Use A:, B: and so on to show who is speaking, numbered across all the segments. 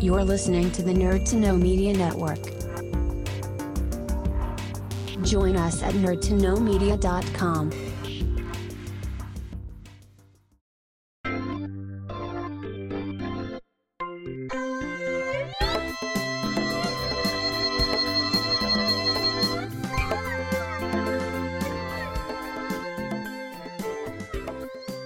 A: You're listening to the Nerd to Know Media Network. Join us at nerdtoknowmedia.com.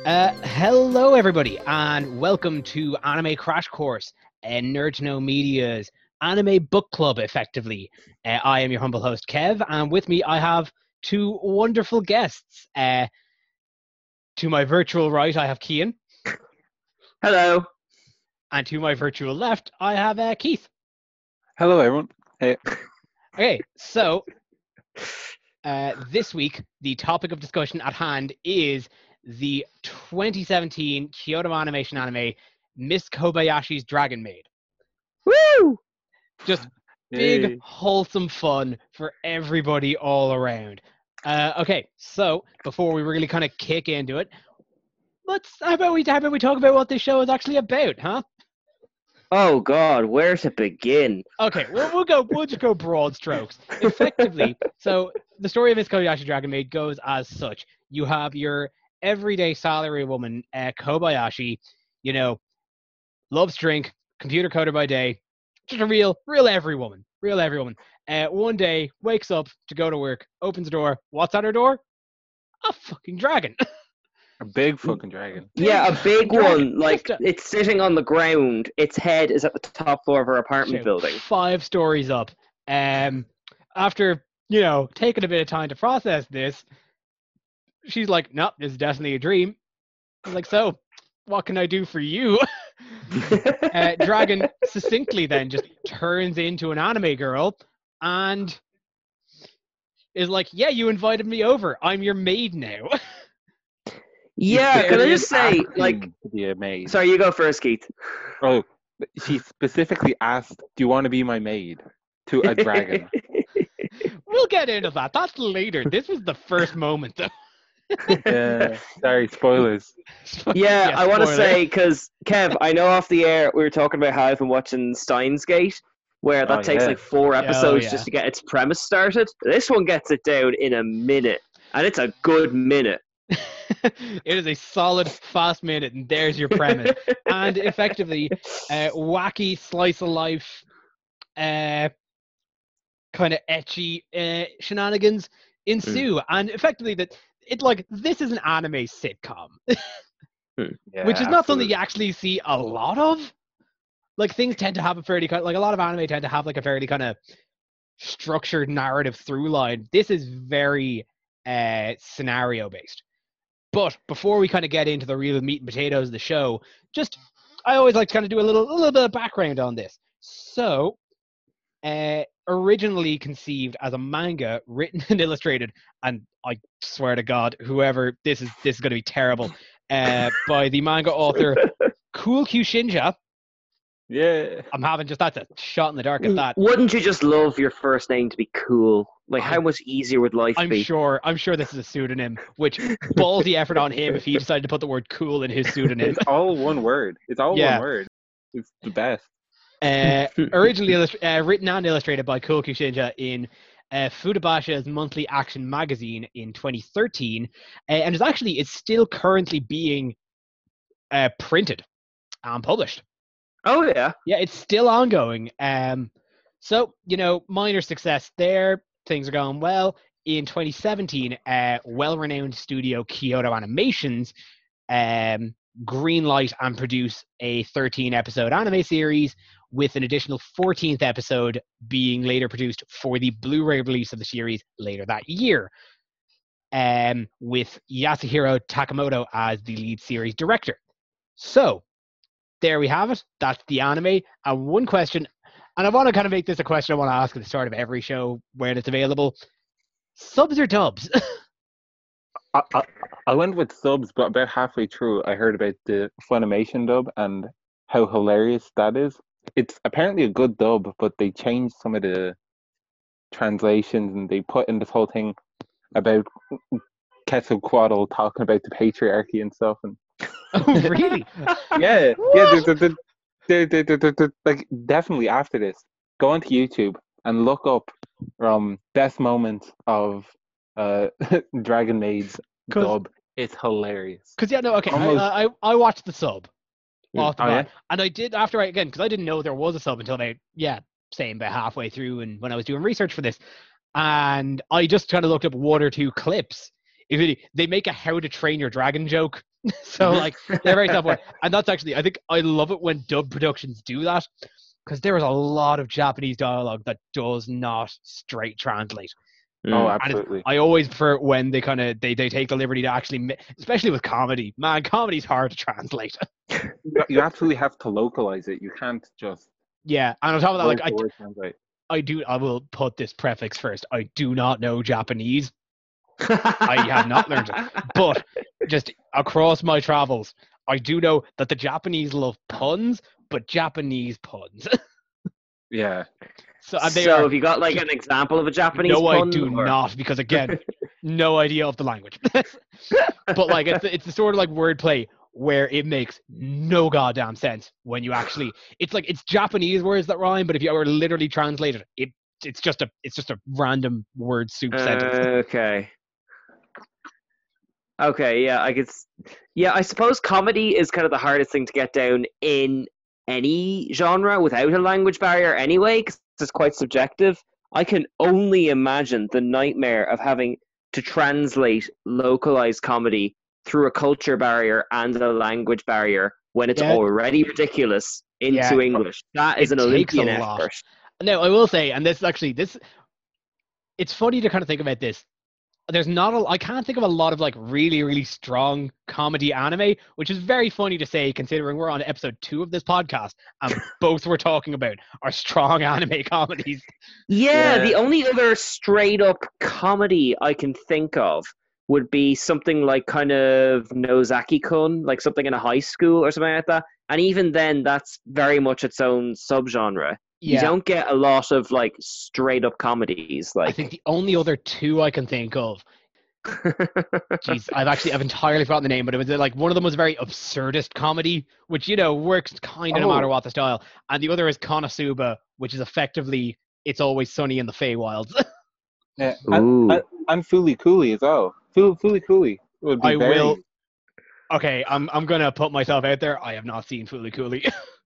B: Uh, hello, everybody, and welcome to Anime Crash Course, uh, Nerd No Media's anime book club, effectively. Uh, I am your humble host, Kev, and with me I have two wonderful guests. Uh, to my virtual right, I have Kian,
C: Hello.
B: and to my virtual left, I have uh, Keith.
D: Hello, everyone. Hey,
B: Okay, so uh, this week, the topic of discussion at hand is the 2017 Kyoto Animation anime Miss Kobayashi's Dragon Maid.
C: Woo!
B: Just big,
D: Yay.
B: wholesome fun for everybody all around. Uh, okay, so before we really kind of kick into it, let's how about we how about we talk about what this show is actually about, huh?
C: Oh God, where to begin?
B: Okay, we'll, we'll go. We'll just go broad strokes. Effectively, so the story of Miss Kobayashi Dragon Maid goes as such: you have your everyday salary woman, uh, Kobayashi. You know, loves drink, computer coder by day, just a real, real every woman, real every woman. Uh, one day wakes up to go to work, opens the door. What's on her door? A fucking dragon.
D: a big fucking dragon.
C: Yeah, a big
B: Dragon.
C: one. Like
B: a-
C: it's sitting on the ground. Its head is at the top floor of her apartment
B: Shit,
C: building.
B: Five stories up. Um, after you know taking a bit of time to process this, she's like, "Nope, this is definitely a dream." I was like, "So, what can I do for you?" uh, Dragon succinctly then just turns into an anime girl and is like, "Yeah, you invited me over. I'm your maid now."
C: yeah, can I
D: Very
C: just say, like,
D: to be a maid.
C: sorry, you go first, Keith.
D: Oh, she specifically asked, "Do you want to be my maid?" To a dragon.
B: we'll get into that. That's later. This was the first moment, though.
D: Yeah. Sorry, spoilers.
C: yeah, I want to say because Kev, I know off the air we were talking about how I've been watching Steins Gate, where that
D: Oh,
C: takes
D: yeah.
C: like four episodes
B: yeah.
C: just to get its premise started. This one gets it down in a minute, and it's a good minute.
B: it is a solid fast minute, and there's your premise. and effectively, uh, wacky slice of life, uh, kind of ecchi uh, shenanigans ensue, and effectively that it like this is an anime sitcom,
D: Yeah,
B: which is not something you actually see a lot of. Like things tend to have a fairly kind like a lot of anime tend to have like a fairly kind of structured narrative through line. This is very uh, scenario based. But before we kind of get into the real meat and potatoes of the show, just I always like to kind of do a little a little bit of background on this. So, uh, originally conceived as a manga, written and illustrated, and I swear to God, whoever this is, this is going to be terrible. Uh, by the manga author Cool Q Shinja.
D: Yeah.
B: I'm having just that's a shot in the dark at that.
C: Wouldn't you just love your first name to be cool? Like, how
B: I'm-
C: much easier would life
B: I'm
C: be?
B: sure. I'm sure this is a pseudonym. Which ballsy effort on him if he decided to put the word "cool" in his pseudonym.
D: It's all one word. It's all
B: Yeah.
D: one word. It's the best.
B: Uh, originally illust- uh, written and illustrated by Koki Shinja in uh, Futabasha's monthly action magazine in 2013, uh, and is actually it's still currently being uh, printed and published.
C: Oh yeah.
B: Yeah, it's still ongoing. Um, so you know, minor success there. Things are going well. In 2017, uh, well-renowned studio Kyoto Animations um, greenlight and produce a 13-episode anime series, with an additional 14th episode being later produced for the Blu-ray release of the series later that year. Um, with Yasuhiro Takemoto as the lead series director. So, there we have it. That's the anime. And one question, and I want to kind of make this a question I want to ask at the start of every show when it's available. Subs or dubs?
D: I, I, I went with subs, but about halfway through, I heard about the Funimation dub and how hilarious that is. It's apparently a good dub, but they changed some of the translations and they put in this whole thing about Quetzalcoatl talking about the patriarchy and stuff. And
B: oh, really?
D: yeah, yeah, there's a, there- they're, they're, they're, they're, they're- like definitely after this, go onto YouTube and look up um best moments of uh Dragon Maid's
B: 'Cause-
D: dub. It's hilarious.
B: Because yeah, no, okay. I,
D: Almost-
B: I I I watched the sub. Off the
D: Oh,
B: bat,
D: yeah?
B: and I did after I again because I didn't know there was a sub until they yeah, same about halfway through, and when I was doing research for this, and I just kind of looked up one or two clips. It really, they make a how to train your dragon joke, so mm-hmm. like they're very one, and that's actually I think I love it when dub productions do that because there is a lot of Japanese dialogue that does not straight translate.
D: Oh,
C: Mm.
D: absolutely.
B: I always prefer when they kind of they, they take the liberty to actually, ma- especially with comedy. Man, comedy's hard to translate.
D: You, you absolutely have to localize it. You can't just
B: yeah, and on top of that, like I,
D: translate.
B: I do, I will put this prefix first. I do not know Japanese, I have not learned it. but just across my travels, I do know that the Japanese love puns, but Japanese puns.
D: Yeah.
B: So uh, they
C: so
B: are.
C: have you got like an example of a Japanese
B: no, I do
C: or-
B: not, because again, no idea of the language. but like, it's it's the sort of like wordplay where it makes no goddamn sense when you actually. It's like it's Japanese words that rhyme, but if you were literally translated, it it's just a it's just a random word soup sentence.
C: Okay. Okay, yeah, I guess. Yeah, I suppose comedy is kind of the hardest thing to get down in any genre without a language barrier, anyway, because it's quite subjective. I can only imagine the nightmare of having to translate localized comedy through a culture barrier and a language barrier when it's
B: Yeah.
C: already ridiculous into
B: Yeah.
C: English. That is
B: It
C: an Olympian effort.
B: No, I will say, and this actually this it's funny to kind of think about this. There's not a I can't think of a lot of like really, really strong comedy anime, which is very funny to say considering we're on episode two of this podcast and both we're talking about are strong anime comedies.
C: Yeah,
D: Yeah.
C: the only other straight up comedy I can think of would be something like kind of Nozaki kun, like something in a high school or something like that. And even then, that's very much its own subgenre. You don't get a lot of like straight up comedies.
B: Like I
C: Like,
B: think the only other two I can think of Jeez, I've actually I've entirely forgotten the name, but it was uh, like one of them was a very absurdist comedy, which you know works kind of no matter
D: Oh.
B: what the style, and the other is Konosuba, which is effectively it's always sunny in the Feywilds.
D: Yeah.
C: I'm,
D: and, and Fooly Cooly as well. Fool, Fooly Cooly would be
B: I
D: very,
B: will- okay, I'm I'm gonna put myself out there. I have not seen Fooly Cooly.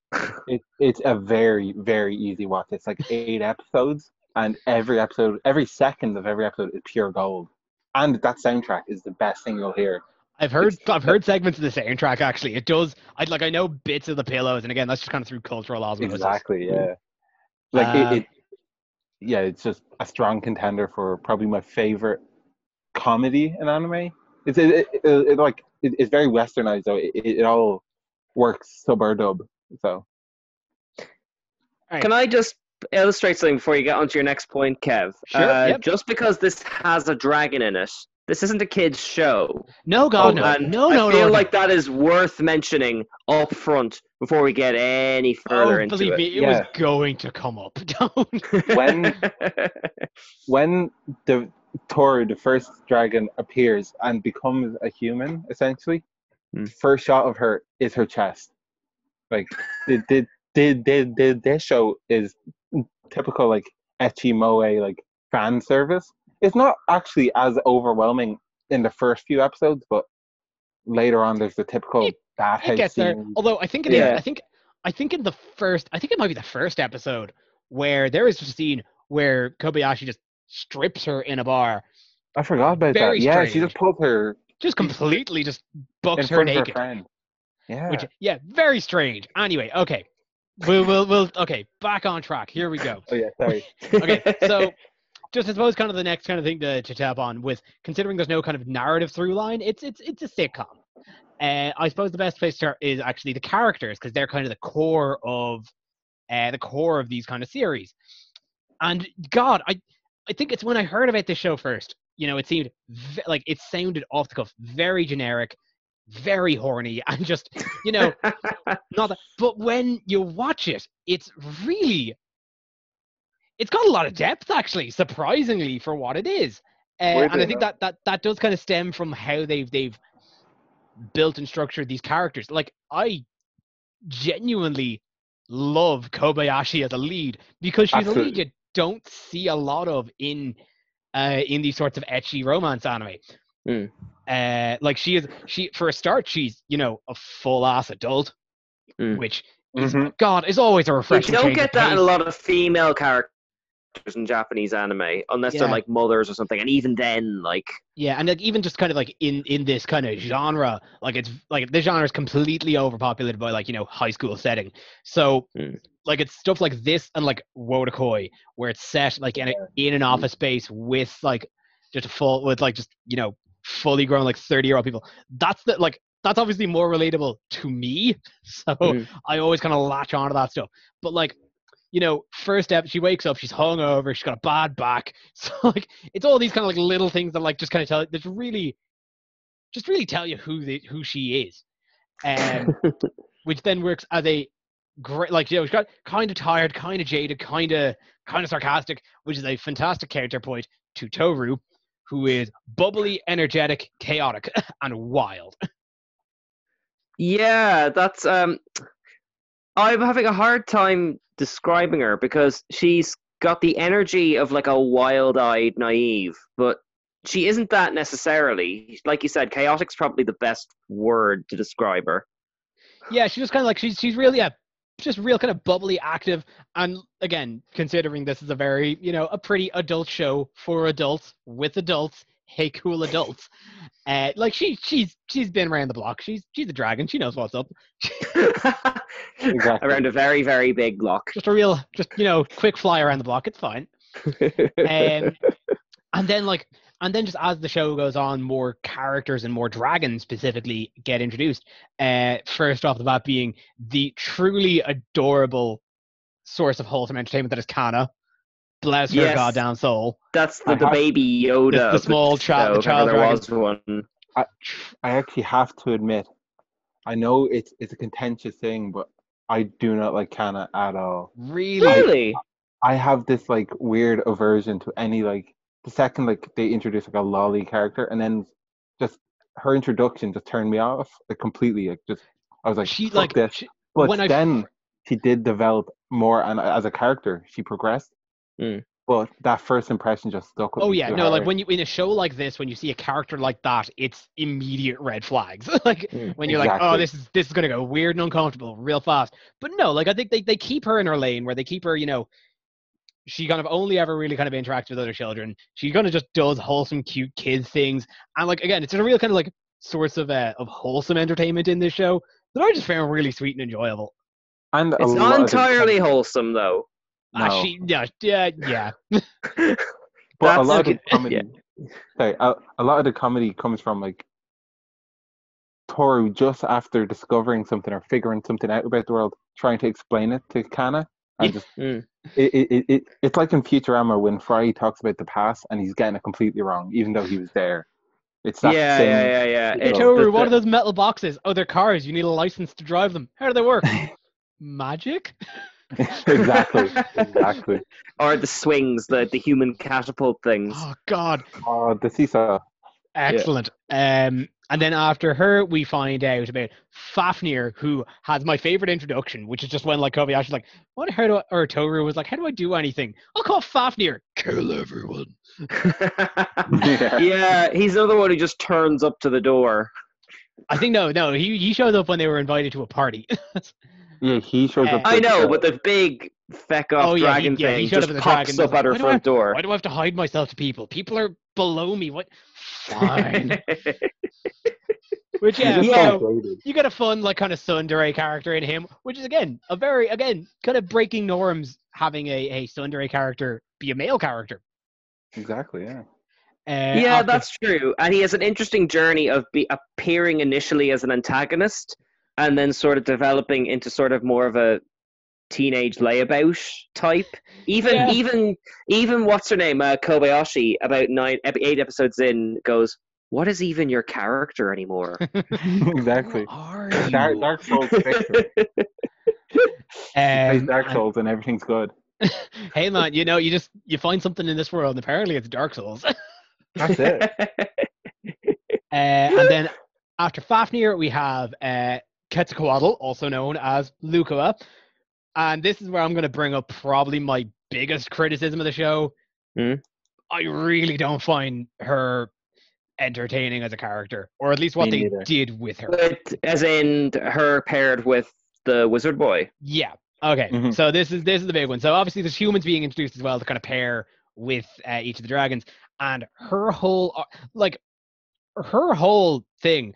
D: It, it's a very, very easy watch. It's like eight episodes, and every episode, every second of every episode is pure gold. And that soundtrack is the best thing you'll hear.
B: I've heard
D: It's-
B: I've heard segments of the soundtrack actually. It does. I like I know bits of the pillows, and again that's just kind of through cultural osmosis.
D: Exactly, yeah. Like
B: Uh,
D: it, it, yeah, it's just a strong contender for probably my favorite comedy in anime. It's it, it, it, it like it, it's very westernized though. It, all works sub or dub. So
C: Can I just illustrate something before you get onto your next point, Kev?
B: Sure,
C: Uh,
B: yep.
C: Just because this has a dragon in it, this isn't a kid's show.
B: No, God, no,
C: and
B: no,
C: I feel
B: no. no.
C: like that is worth mentioning up front before we get any further
B: oh,
C: into
B: believe
C: it.
B: me, it
D: Yeah.
B: was going to come up. Don't.
D: when when the Toru, the first dragon, appears and becomes a human, essentially,
C: Hmm.
D: first shot of her is her chest. Like the the the the, the this show is typical like ecchi moe like fan service. It's not actually as overwhelming in the first few episodes, but later on there's the typical
B: It-
D: bathhouse
B: it gets there.
D: scene.
B: Although I think it is.
C: Yeah.
B: I think I think in the first. I think it might be the first episode where there is a scene where Kobayashi just strips her in a bar,
D: I forgot about
B: Very
D: that. Yeah, she just pulls her
B: just completely just
D: in
B: bucks her
D: front of her
B: naked.
D: friend. Yeah.
B: Which yeah, very strange. Anyway, okay. We'll we'll, we'll okay, back on track. Here we go.
D: oh yeah, sorry.
B: Okay, so just I suppose kind of the next kind of thing to, to tap on with considering there's no kind of narrative through line, it's it's it's a sitcom. Uh, I suppose the best place to start is actually the characters because they're kind of the core of uh, the core of these kind of series. And God, I I think it's when I heard about this show first. You know, it seemed ve- like it sounded off the cuff, very generic, very horny, and just you know not that, but when you watch it, it's really it's got a lot of depth actually, surprisingly for what it is. Uh, and I think that, that that does kind of stem from how they've they've built and structured these characters. Like I genuinely love Kobayashi as a lead because she's a lead you don't see a lot of in uh, in these sorts of ecchi romance anime.
C: Mm.
B: Uh, like she is she for a start she's you know a full ass adult,
C: Mm.
B: which is,
D: Mhm.
B: God is always a refreshing. You don't
C: get that in a lot of female characters in Japanese anime, unless they're like mothers or something. And even then, like,
B: Yeah, and like even just kind of like in in this kind of genre, like it's like the genre is completely overpopulated by like you know high school setting. So
C: Mm.
B: like it's stuff like this and like Wotakoi, where it's set like in, a, in an office space with like just a full with like just you know fully grown like thirty year old people. That's the like that's obviously more relatable to me. So
C: Mm.
B: I always kind of latch onto that stuff. But like you know, first step, she wakes up, she's hungover, she's got a bad back. So like, it's all these kind of like little things that like just kind of tell that really, just really tell you who the who she is, um, which then works as a great like you know she's got kind of tired, kind of jaded, kind of kind of sarcastic, which is a fantastic character point to Toru, who is bubbly, energetic, chaotic, and wild.
C: yeah, that's um, I'm having a hard time describing her because she's got the energy of like a wild-eyed naive, but she isn't that necessarily. Like you said, chaotic's probably the best word to describe her.
B: yeah, she's just kind of like she's she's really yeah, just real kind of bubbly, active, and again, considering this is a very you know a pretty adult show for adults with adults, hey cool adults, uh, like she she's she's been around the block. She's she's a dragon. She knows what's up.
D: Exactly.
C: Around a very, very big block.
B: Just a real just you know quick fly around the block. It's fine. Um, and then like and then just as the show goes on more characters and more dragons specifically get introduced uh first off the bat being the truly adorable source of wholesome entertainment that is Kanna bless her goddamn soul
C: That's the, the
D: have-
C: baby Yoda.
B: The- the
C: of
B: small child-
C: show,
B: the child
C: there
B: dragon.
C: was one.
D: I actually have to admit, I know it's it's a contentious thing, but I do not like Kanna at all.
B: really
C: Really?
D: I have this like weird aversion to any like the second like they introduce like a loli character and then just her introduction just turned me off like completely like just I was like
B: she
D: fuck
B: like
D: this
B: she,
D: but
B: when I-
D: then she did develop more and as a character she progressed
C: Mm.
D: but that first impression just stuck with me.
B: Oh
D: me
B: yeah,
D: too
B: no, like when you in a show like this, when you see a character like that, it's immediate red flags. like
C: Mm,
B: when you're like, oh, this is this is gonna go weird and uncomfortable real fast. But no, like I think they, they keep her in her lane where they keep her, you know, she kind of only ever really kind of interacts with other children. She kind of just does wholesome, cute kids things, and like again, it's just a real kind of like source of uh, of wholesome entertainment in this show that I just found really sweet and enjoyable.
D: and
C: It's
D: lot
C: not
D: of
C: entirely wholesome, though.
B: Ah,
D: No.
B: she, yeah, yeah, yeah.
D: but a
C: That's
D: lot of the comedy sorry a, a lot of the comedy comes from like Toru just after discovering something or figuring something out about the world trying to explain it to Kanna and
B: Yeah.
D: just
C: Mm.
D: it, it, it, it it's like in Futurama when Fry talks about the past and he's getting it completely wrong even though he was there it's that
C: Yeah,
D: same
C: yeah, yeah, yeah.
B: Hey
C: It's
B: Toru, what are those metal boxes? Oh, they're cars. You need a license to drive them. How do they work? Magic?
D: exactly exactly
C: or the swings, the the human catapult things.
B: Oh God,
D: oh the seesaw
B: excellent. Um, and then after her, we find out about Fafnir, who has my favorite introduction, which is just when like Kobayashi's like, "What? How do?" I, or Toru was like, "How do I do anything? I'll call Fafnir. Kill everyone."
D: Yeah.
C: yeah, he's another one who just turns up to the door.
B: I think no, no. He he shows up when they were invited to a party.
D: yeah he shows up
B: Uh,
C: I know,
D: the-
C: but the big feck off
B: Oh, yeah, he-
C: dragon
B: yeah, he
C: thing
B: showed up
C: just
B: in the
C: pops
B: dragon,
C: up at her
B: why I
C: front
B: have-
C: door.
B: Why do I have to hide myself to people? People are below me. What? Fine. Which yeah,
D: He's
B: you
D: just
B: know, you get a fun like kind of tsundere character in him, which is again a very again kind of breaking norms having a a tsundere character be a male character.
D: exactly yeah
B: Uh,
C: yeah,
B: after-
C: that's true. And he has an interesting journey of be, appearing initially as an antagonist and then sort of developing into sort of more of a teenage layabout type. Even
B: Yeah.
C: even even what's her name, uh, Kobayashi, about nine eight episodes in, goes, "What is even your character anymore?"
D: exactly
B: Who are
D: Dark,
B: you?
D: Dark Souls fixer. Plays
B: Um,
D: Dark Souls and everything's good
B: hey man, you know you just you find something in this world. and Apparently, it's Dark Souls. uh,
D: that's it
B: and then after Fafnir, we have uh, Quetzalcoatl, also known as Lucoa, and this is where I'm going to bring up probably my biggest criticism of the show.
C: Hmm?
B: I really don't find her entertaining as a character, or at least what
D: Me
B: they
D: neither.
B: did with her.
C: With, as in her paired with the wizard boy.
B: Yeah. Okay.
D: Mhm.
B: So this is this is the big one. So obviously there's humans being introduced as well to kind of pair with uh, each of the dragons, and her whole uh, like her whole thing.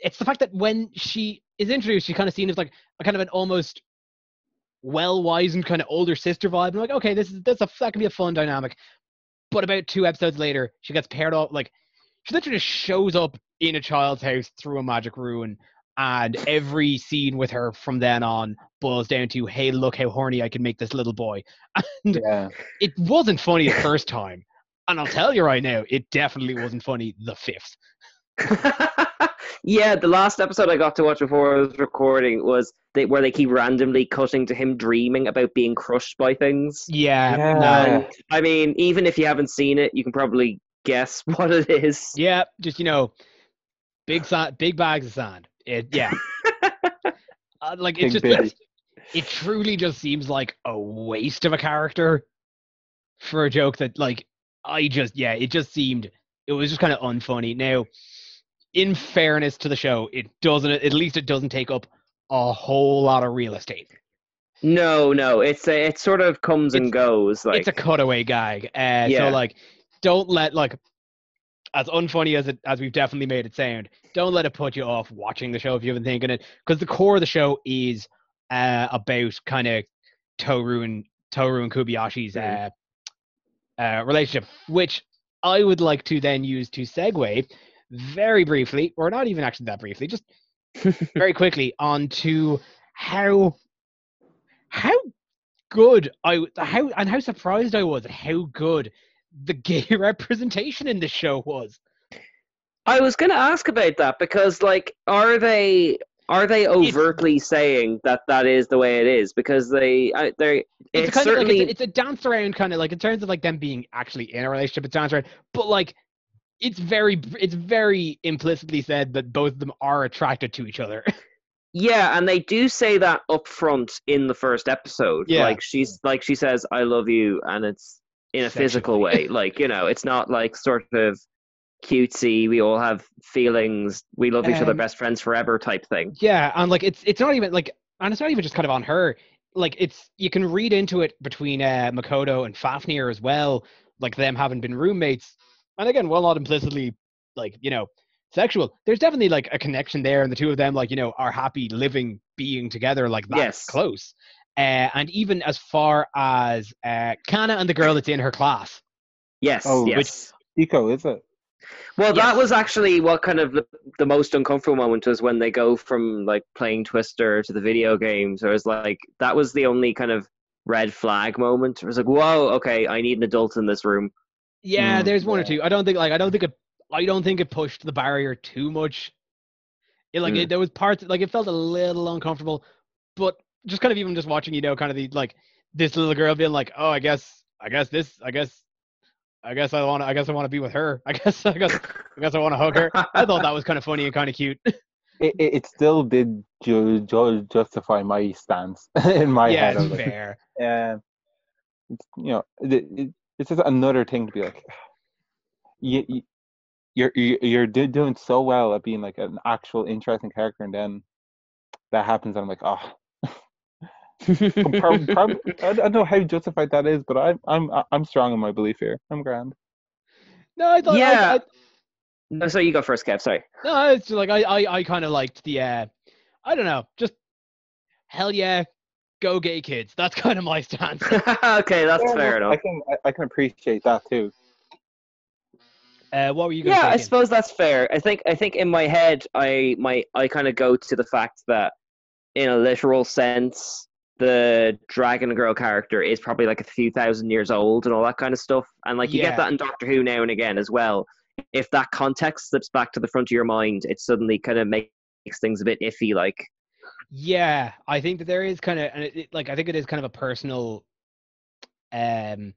B: It's the fact that when she is introduced, she's kind of seen as like a kind of an almost well-wizened kind of older sister vibe. I'm like, okay, this is that's a that can be a fun dynamic. But about two episodes later, she gets paired up like she literally just shows up in a child's house through a magic rune and every scene with her from then on boils down to hey look how horny i can make this little boy and
D: Yeah.
B: it wasn't funny the first time and i'll tell you right now it definitely wasn't funny the fifth
C: yeah, the last episode I got to watch before I was recording was they, where they keep randomly cutting to him dreaming about being crushed by things.
B: yeah
D: Yeah.
C: And I mean, even if you haven't seen it, you can probably guess what it is.
B: yeah just you know big sand big bags of sand it yeah uh, like it's just
D: baby.
B: it's, it truly just seems like a waste of a character for a joke that like I just yeah, it just seemed it was just kind of unfunny. Now, in fairness to the show, it doesn't at least it doesn't take up a whole lot of real estate.
C: No, no, it's a, it sort of comes and goes. Like
B: it's a cutaway gag. Uh,
C: Yeah.
B: So like, don't let like as unfunny as it as we've definitely made it sound. Don't let it put you off watching the show if you've been thinking it, because the core of the show is uh, about kind of Toru and Toru and Kobayashi's uh, uh, relationship, which I would like to then use to segue very briefly, or not even actually that briefly, just very quickly onto how how good I how and how surprised I was at how good the gay representation in the show was.
C: I was going to ask about that because, like, are they are they overtly saying that that is the way it is? Because they I, they
B: It's,
C: it's,
B: kind of like
C: certainly
B: it's a, it's a dance around kind of like in terms of like them being actually in a relationship, it's dance around, but like it's very it's very implicitly said that both of them are attracted to each other.
C: yeah, and they do say that up front in the first episode.
B: Yeah.
C: like she's like she says, "I love you," and it's in a physical way. Like you know, it's not like sort of cutesy. We all have feelings. We love each other,
B: Um,
C: best friends forever type thing.
B: Yeah, and like it's it's not even like and it's not even just kind of on her. Like it's you can read into it between uh, Makoto and Fafnir as well, like them having been roommates. And again, well not implicitly like, you know, sexual. There's definitely like a connection there and the two of them like, you know, are happy living being together like that
C: Yes.
B: close. Uh, and even as far as uh, Kanna and the girl that's in her class.
C: Yes,
D: Oh,
C: yes.
B: which-
D: Eco, is it?
C: Well,
B: Yes.
C: that was actually what kind of the, the most uncomfortable moment was when they go from like playing Twister to the video games. It was like that was the only kind of red flag moment. It was like, whoa, okay, I need an adult in this room.
B: Yeah,
D: Mm,
B: there's one or two. I don't think like I don't think it I don't think it pushed the barrier too much. It like
C: Mm.
B: it, there was parts like it felt a little uncomfortable, but just kind of even just watching, you know, kind of the like this little girl being like, oh, I guess, I guess this, I guess, I guess I want, to I guess I want to be with her. I guess, I guess, I guess I want to hug her. I thought that was kind of funny and kind of cute.
D: It, it, it still did ju- ju- justify my stance in my
B: yeah,
D: head. Like,
B: fair.
D: um, it's, you know, it, it, it's just another thing to be like, you, you you're you- you're doing so well at being like an actual interesting character, and then that happens, and I'm like, oh, prob- prob- I don't know how justified that is, but I'm I'm I'm strong in my belief here. I'm grand.
B: No, I thought,
C: Yeah.
B: I, I,
C: no, so you go first, Kev. Sorry.
B: no, it's like I, I, I kind of liked the, uh, I don't know, just hell yeah, go gay kids. That's kind of my stance.
C: okay, that's
D: Yeah,
C: fair
D: no, I
C: enough.
D: can I, I can appreciate that too.
B: Uh, what were you going to
C: Yeah,
B: say?
C: I
B: Ian?
C: suppose that's fair. I think I think in my head, I my I kind of go to the fact that, in a literal sense, the dragon girl character is probably like a few thousand years old and all that kind of stuff. And like you
B: Yeah.
C: get that in Doctor Who now and again as well. If that context slips back to the front of your mind, it suddenly kind of makes things a bit iffy. Like,
B: Yeah, I think that there is kind of, and it, it- like, I think it is kind of a personal, um,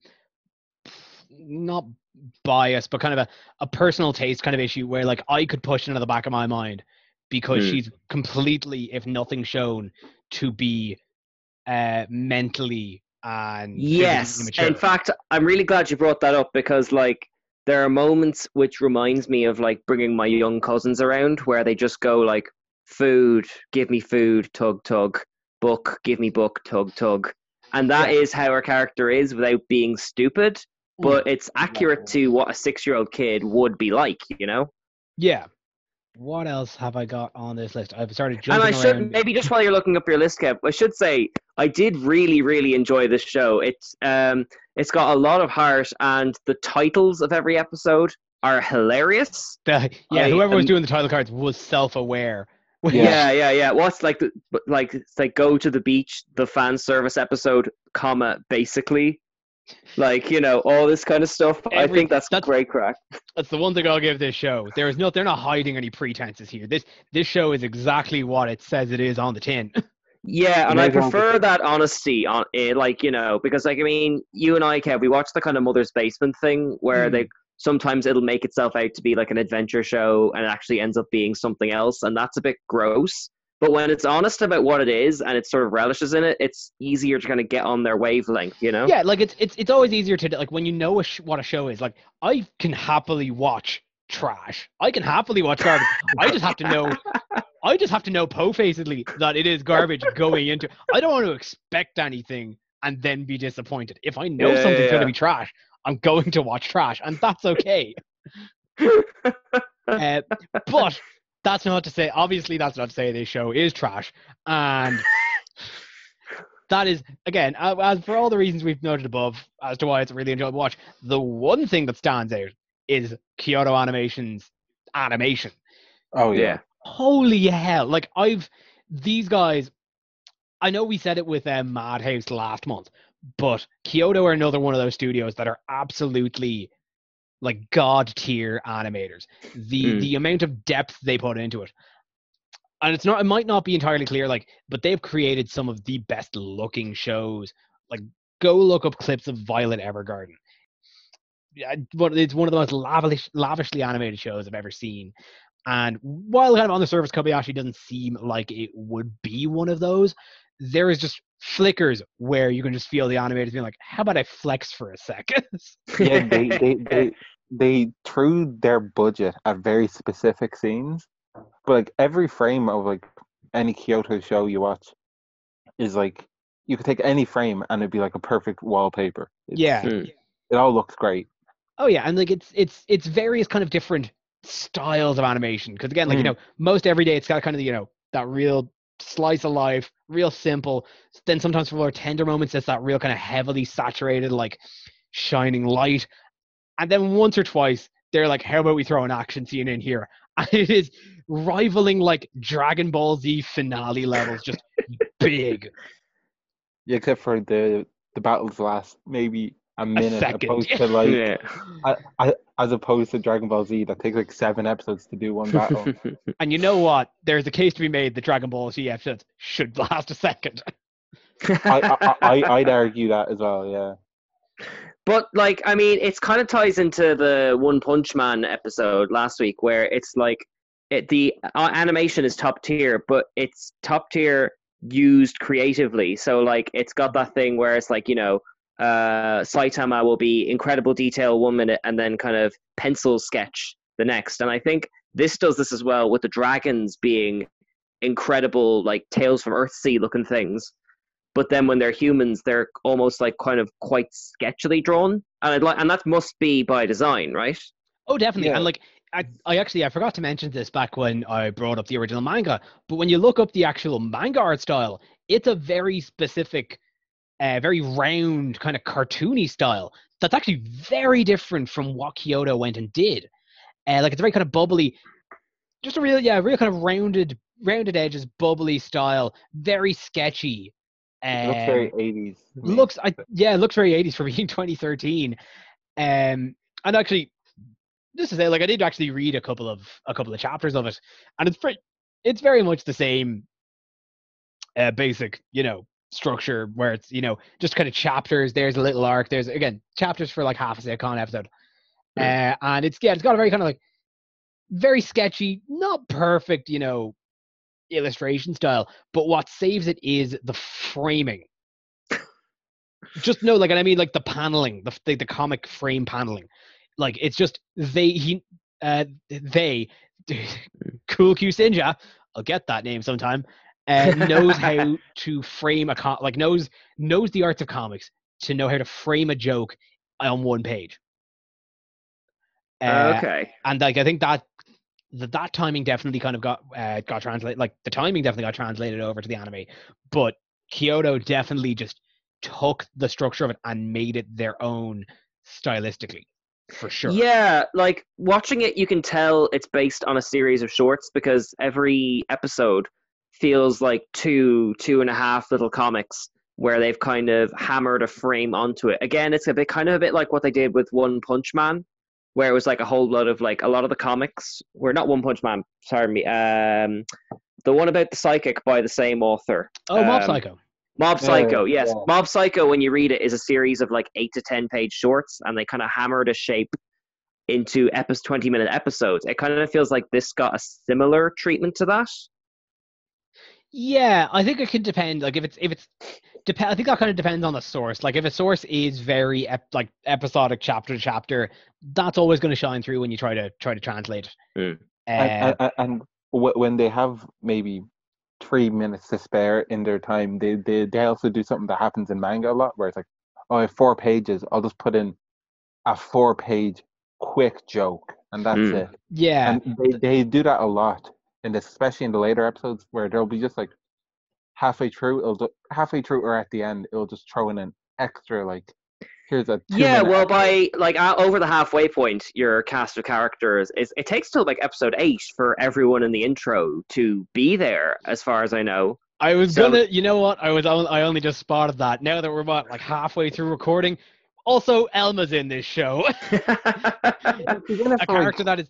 B: not bias, but kind of a, a personal taste kind of issue where, like, I could push it into the back of my mind because
C: Hmm.
B: she's completely, if nothing shown, to be uh, mentally and
C: Yes. In fact, I'm really glad you brought that up because like there are moments which reminds me of like bringing my young cousins around where they just go like food, give me food, tug tug, book, give me book, tug tug. And that is how our character is without being stupid, but it's accurate to what a 6-year-old kid would be like, you know?
B: yeah. What else have I got on this list? I've started
C: And I should
B: around.
C: maybe just while you're looking up your list, Kev, I should say I did really, really enjoy this show. It's um, it's got a lot of heart, and the titles of every episode are hilarious.
B: Yeah,
C: I
B: whoever was
C: am-
B: doing the title cards was self-aware.
D: Yeah.
C: Yeah, yeah, yeah. What's like the like it's like go to the beach, the fan service episode, comma basically, like you know all this kind of stuff. I think that's,
B: that's-
C: great crack.
B: That's the one thing I'll give this show. There is no, they're not hiding any pretenses here. This this show is exactly what it says it is on the tin.
C: Yeah, and I prefer that honesty on it, like you know, because like I mean, you and I, Kev, we watch the kind of mother's basement thing where
B: Mm.
C: they sometimes it'll make itself out to be like an adventure show and it actually ends up being something else, and that's a bit gross. But when it's honest about what it is and it sort of relishes in it, it's easier to kind of get on their wavelength, you know?
B: Yeah, like it's it's it's always easier to like when you know a sh- what a show is. Like I can happily watch trash. I can happily watch garbage. I just have to know. I just have to know po-facedly that it is garbage going into. I don't want to expect anything and then be disappointed. If I know
C: Yeah,
B: something's
C: yeah,
B: going to be trash, I'm going to watch trash, and that's okay. Uh, but that's not to say. Obviously, that's not to say this show is trash, and that is again, uh, as for all the reasons we've noted above as to why it's a really enjoyable watch. The one thing that stands out is Kyoto Animation's animation.
D: Oh yeah.
C: yeah.
B: Holy hell! Like I've these guys. I know we said it with um, Madhouse last month, but Kyoto are another one of those studios that are absolutely like god tier animators. The
C: Mm.
B: the amount of depth they put into it, and it's not. It might not be entirely clear, like, but they've created some of the best looking shows. Like, go look up clips of Violet Evergarden. Yeah, but it's one of the most lavish, lavishly animated shows I've ever seen. And while kind of on the surface, Kobayashi doesn't seem like it would be one of those, there is just flickers where you can just feel the animators being like, "How about I flex for a second?
D: yeah, they, they, they, they threw their budget at very specific scenes, but like every frame of like any Kyoto show you watch is like you could take any frame and it'd be like a perfect wallpaper. It's-
B: yeah.
C: Mm.
D: it all looks great.
B: Oh yeah, and like it's it's it's various kind of different styles of animation. Because again, like you
D: Mm.
B: know, most every day it's got kind of you know that real slice of life, real simple. Then sometimes for more tender moments, it's that real kind of heavily saturated, like shining light. And then once or twice, they're like, "How about we throw an action scene in here?" And it is rivaling like Dragon Ball Z finale levels, just big.
D: Yeah, except for the the battles last maybe a minute
B: second,
D: opposed to like
C: yeah.
D: I, I, as opposed to Dragon Ball Z that takes like seven episodes to do one battle.
B: And you know what? There's a case to be made that Dragon Ball Z episodes should last a second.
D: I, I, I I'd argue that as well. Yeah.
C: But like, I mean, it's kind of ties into the One Punch Man episode last week, where it's like it, the uh, animation is top tier, but it's top tier used creatively. So like, it's got that thing where it's like you know, uh, Saitama will be incredible detail one minute, and then kind of pencil sketch the next. And I think this does this as well with the dragons being incredible, like tales from Earthsea looking things but then when they're humans, they're almost like kind of quite sketchily drawn, and I'd like, and that must be by design, right?
B: Oh, definitely.
D: Yeah.
B: And like, I, I actually I forgot to mention this back when I brought up the original manga. But when you look up the actual manga art style, it's a very specific, uh, very round kind of cartoony style. That's actually very different from what Kyoto went and did. Uh, like it's very kind of bubbly, just a real yeah, real kind of rounded, rounded edges, bubbly style, very sketchy.
D: It looks very
B: Um,
D: 80s.
B: looks I, yeah it looks very 80s for being 2013 um and actually just to say like i did actually read a couple of a couple of chapters of it and it's pretty it's very much the same uh basic you know structure where it's you know just kind of chapters there's a little arc there's again chapters for like half a second episode. Uh and it's yeah it's got a very kind of like very sketchy not perfect you know illustration style but what saves it is the framing. Just no, like, and I mean, like the paneling, the the, the comic frame paneling, like it's just they he uh they cool Q Sinja, I'll get that name sometime. Uh, knows how to frame a com- like knows knows the arts of comics to know how to frame a joke on one page. Uh,
C: okay.
B: and like I think that that, that timing definitely kind of got uh, got translated. Like the timing definitely got translated over to the anime, but Kyoto definitely just took the structure of it and made it their own stylistically, for sure.
C: Yeah, like watching it, you can tell it's based on a series of shorts because every episode feels like two, two and a half little comics where they've kind of hammered a frame onto it. Again, it's a bit kind of a bit like what they did with One Punch Man, where it was like a whole lot of like a lot of the comics were not One Punch Man, sorry me, um, the one about the psychic by the same author.
B: Oh, Mob
C: Um,
B: Psycho.
C: Mob
D: Yeah,
C: Psycho, yes.
D: yeah.
C: Mob Psycho, when you read it, is a series of like eight to ten page shorts, and they kind of hammered a shape into episode twenty minute episodes. It kind of feels like this got a similar treatment to that.
B: Yeah, I think it can depend. Like if it's if it's dep- I think that kind of depends on the source. Like if a source is very ep- like episodic, chapter to chapter, that's always going to shine through when you try to try to translate. it.
C: Mm.
B: Uh,
D: and, and, and when they have maybe three minutes to spare in their time, they, they they also do something that happens in manga a lot, where it's like, oh, I have four pages. I'll just put in a four-page quick joke, and that's
C: Mm.
D: it.
B: yeah,
D: And they, they do that a lot, and especially in the later episodes, where there'll be just like halfway through, it'll ju- halfway through or at the end, it'll just throw in an extra like, here's a
C: Yeah, well,
D: episode.
C: by like uh, over the halfway point, your cast of characters is it takes till like episode eight for everyone in the intro to be there, as far as I know.
B: I was
C: So-
B: gonna. You know what? I was. on- I only just spotted that. Now that we're about like halfway through recording, also Elma's in this show.
D: She's in it
B: a character that is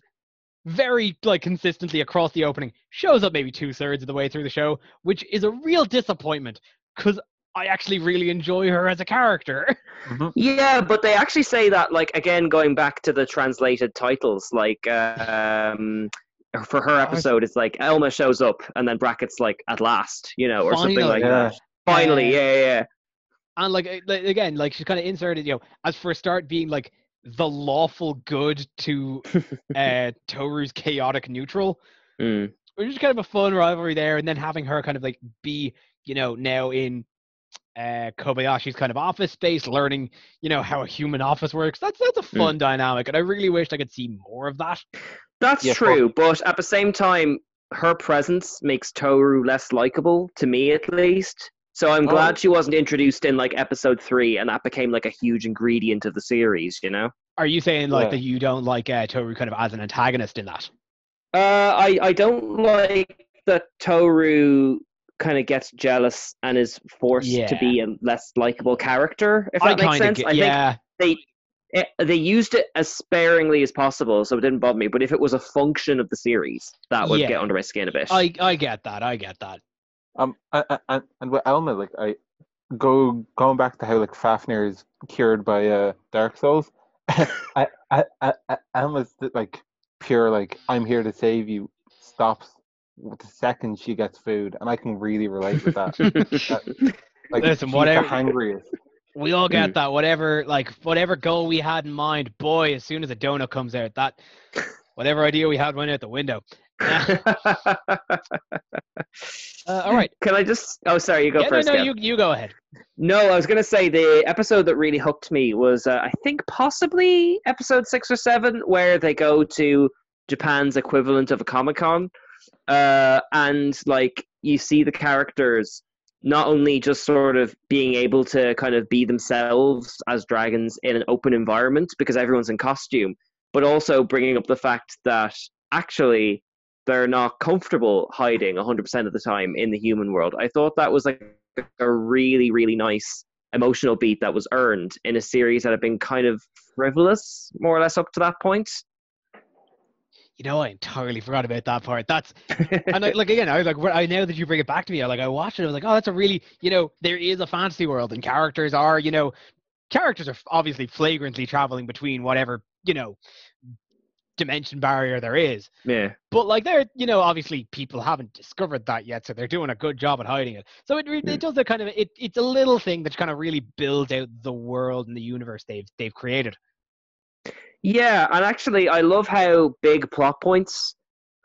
B: very like consistently across the opening shows up maybe two thirds of the way through the show, which is a real disappointment because I actually really enjoy her as a character.
D: Mhm.
C: Yeah, but they actually say that, like, again, going back to the translated titles, like, um, for her episode, it's like Elma shows up, and then brackets like at last, you know, or something
B: Finally.
C: like
D: Yeah.
C: that. Finally, yeah, yeah, yeah.
B: and like, like, again, like she's kind of inserted, you know, as for a start being like the lawful good to uh Toru's chaotic neutral,
C: Mm.
B: which is kind of a fun rivalry there, and then having her kind of like be, you know, now in uh Kobayashi's kind of office space, learning, you know, how a human office works. That's that's a
C: Hmm.
B: fun dynamic, and I really wished I could see more of that.
C: That's
D: Yeah,
C: true, but at the same time, her presence makes Toru less likable to me, at least. So I'm
D: Oh.
C: glad she wasn't introduced in like episode three, and that became like a huge ingredient of the series. You know.
B: Are you saying like
D: Yeah.
B: that you don't like uh, Toru kind of as an antagonist in that?
C: Uh, I I don't like that Toru kind of gets jealous and is forced to be a less likable character. If
B: I
C: that makes sense,
B: get,
C: I think they eh, they used it as sparingly as possible, so it didn't bother me. But if it was a function of the series, that would
B: Yeah.
C: get under my skin a bit.
B: I I get that. I get that.
D: Um, and, and, and with Elma, like I go going back to how like Fafnir is cured by uh Dark Souls. I, I, I, I, Elma's like pure like I'm here to save you. Stops the second she gets food, and I can really relate with that. Like
B: Listen,
D: she's
B: whatever-
D: the hangriest.
B: We all
C: Mm.
B: get that. Whatever like whatever goal we had in mind, boy, as soon as a donut comes out, that whatever idea we had went out the window. Uh, all right.
C: Can I just? Oh, sorry. You go
B: yeah,
C: first.
B: no, no,
C: Kev.
B: you you go ahead.
C: No, I was going to say the episode that really hooked me was, uh, I think, possibly episode six or seven, where they go to Japan's equivalent of a Comic Con. Uh, and, like, you see the characters not only just sort of being able to kind of be themselves as dragons in an open environment because everyone's in costume, but also bringing up the fact that actually they're not comfortable hiding 100% of the time in the human world. I thought that was like a really, really nice emotional beat that was earned in a series that had been kind of frivolous, more or less, up to that point.
B: You know, I entirely forgot about that part. That's and I, like again, I was like, I know that you bring it back to me, I like I watched it. I was like, oh, that's a really, you know, there is a fantasy world and characters are, you know, characters are obviously flagrantly traveling between whatever, you know, dimension barrier there is.
C: Yeah.
B: But like they're, you know, obviously people haven't discovered that yet, so they're doing a good job at hiding it. So it it does a kind of it, it's a little thing that kind of really builds out the world and the universe they've they've created.
C: Yeah, and actually, I love how big plot points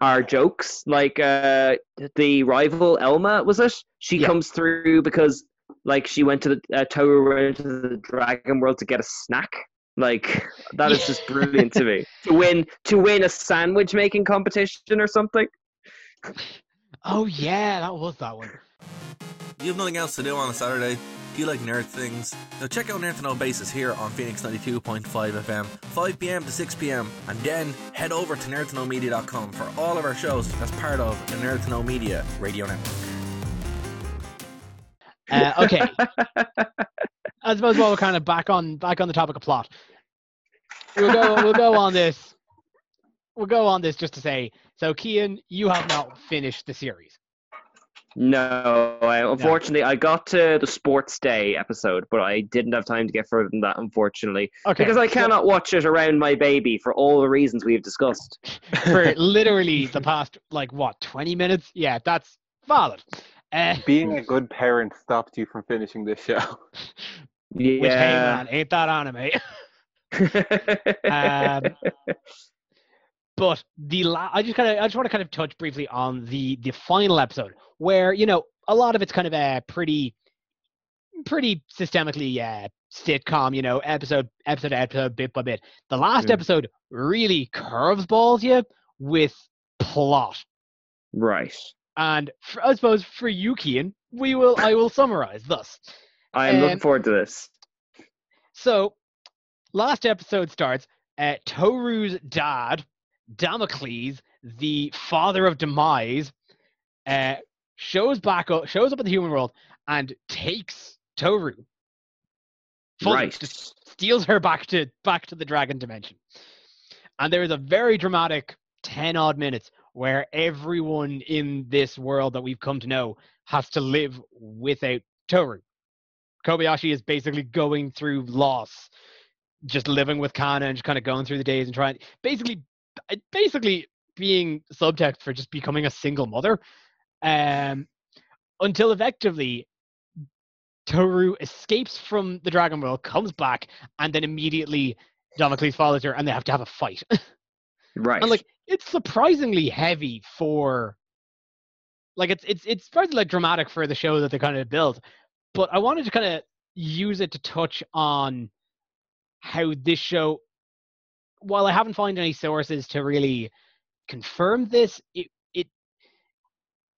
C: are jokes. Like uh, the rival Elma was it? She
B: Yeah.
C: comes through because like she went to the uh, Toru went to the Dragon World to get a snack. Like that is just brilliant to me. To win to win a sandwich making competition or something.
B: Oh yeah, that was that one.
E: You have nothing else to do on a Saturday? Do you like nerd things? Now check out Nerd to Know Basis here on Phoenix 92.5 FM, 5pm to 6pm, and then head over to nerdtoknowmedia.com for all of our shows as part of the Nerd to Know Media radio network.
B: Uh, okay. I suppose while we're kind of back on back on the topic of plot, we'll go we'll go on this. We'll go on this just to say. So, Kian, you have not finished the series.
C: No, I, unfortunately, I got to the Sports Day episode, but I didn't have time to get further than that, unfortunately,
B: Okay.
C: because I cannot watch it around my baby for all the reasons we've discussed.
B: for literally the past like what twenty minutes. Yeah, that's valid. Uh,
D: Being a good parent stopped you from finishing this show.
B: which hey man, ain't that anime?
C: Yeah.
B: Um, but the la- I just kind of I just want to kind of touch briefly on the the final episode where you know a lot of it's kind of a pretty pretty systemically uh, sitcom, you know, episode episode episode, bit by bit. The last
C: Mm.
B: episode really curves balls you with plot.
C: right.
B: And for, I suppose for you, Kian, we will I will summarize thus.
C: I am looking
B: Um,
C: forward to this.
B: So, last episode starts. at Toru's dad, Damocles, the father of Demise, uh, shows back up, shows up in the human world and takes Toru. Fully,
C: Right.
B: just steals her back to back to the dragon dimension. And there is a very dramatic ten odd minutes where everyone in this world that we've come to know has to live without Toru. Kobayashi is basically going through loss, just living with Kanna and just kind of going through the days and trying, basically, basically being subtext for just becoming a single mother, um, until effectively Toru escapes from the Dragon World, comes back, and then immediately Damocles follows her, and they have to have a fight.
C: Right.
B: and like, it's surprisingly heavy for, like, it's it's it's surprisingly like dramatic for the show that they kind of built but I wanted to kind of use it to touch on how this show, while I haven't found any sources to really confirm this, it it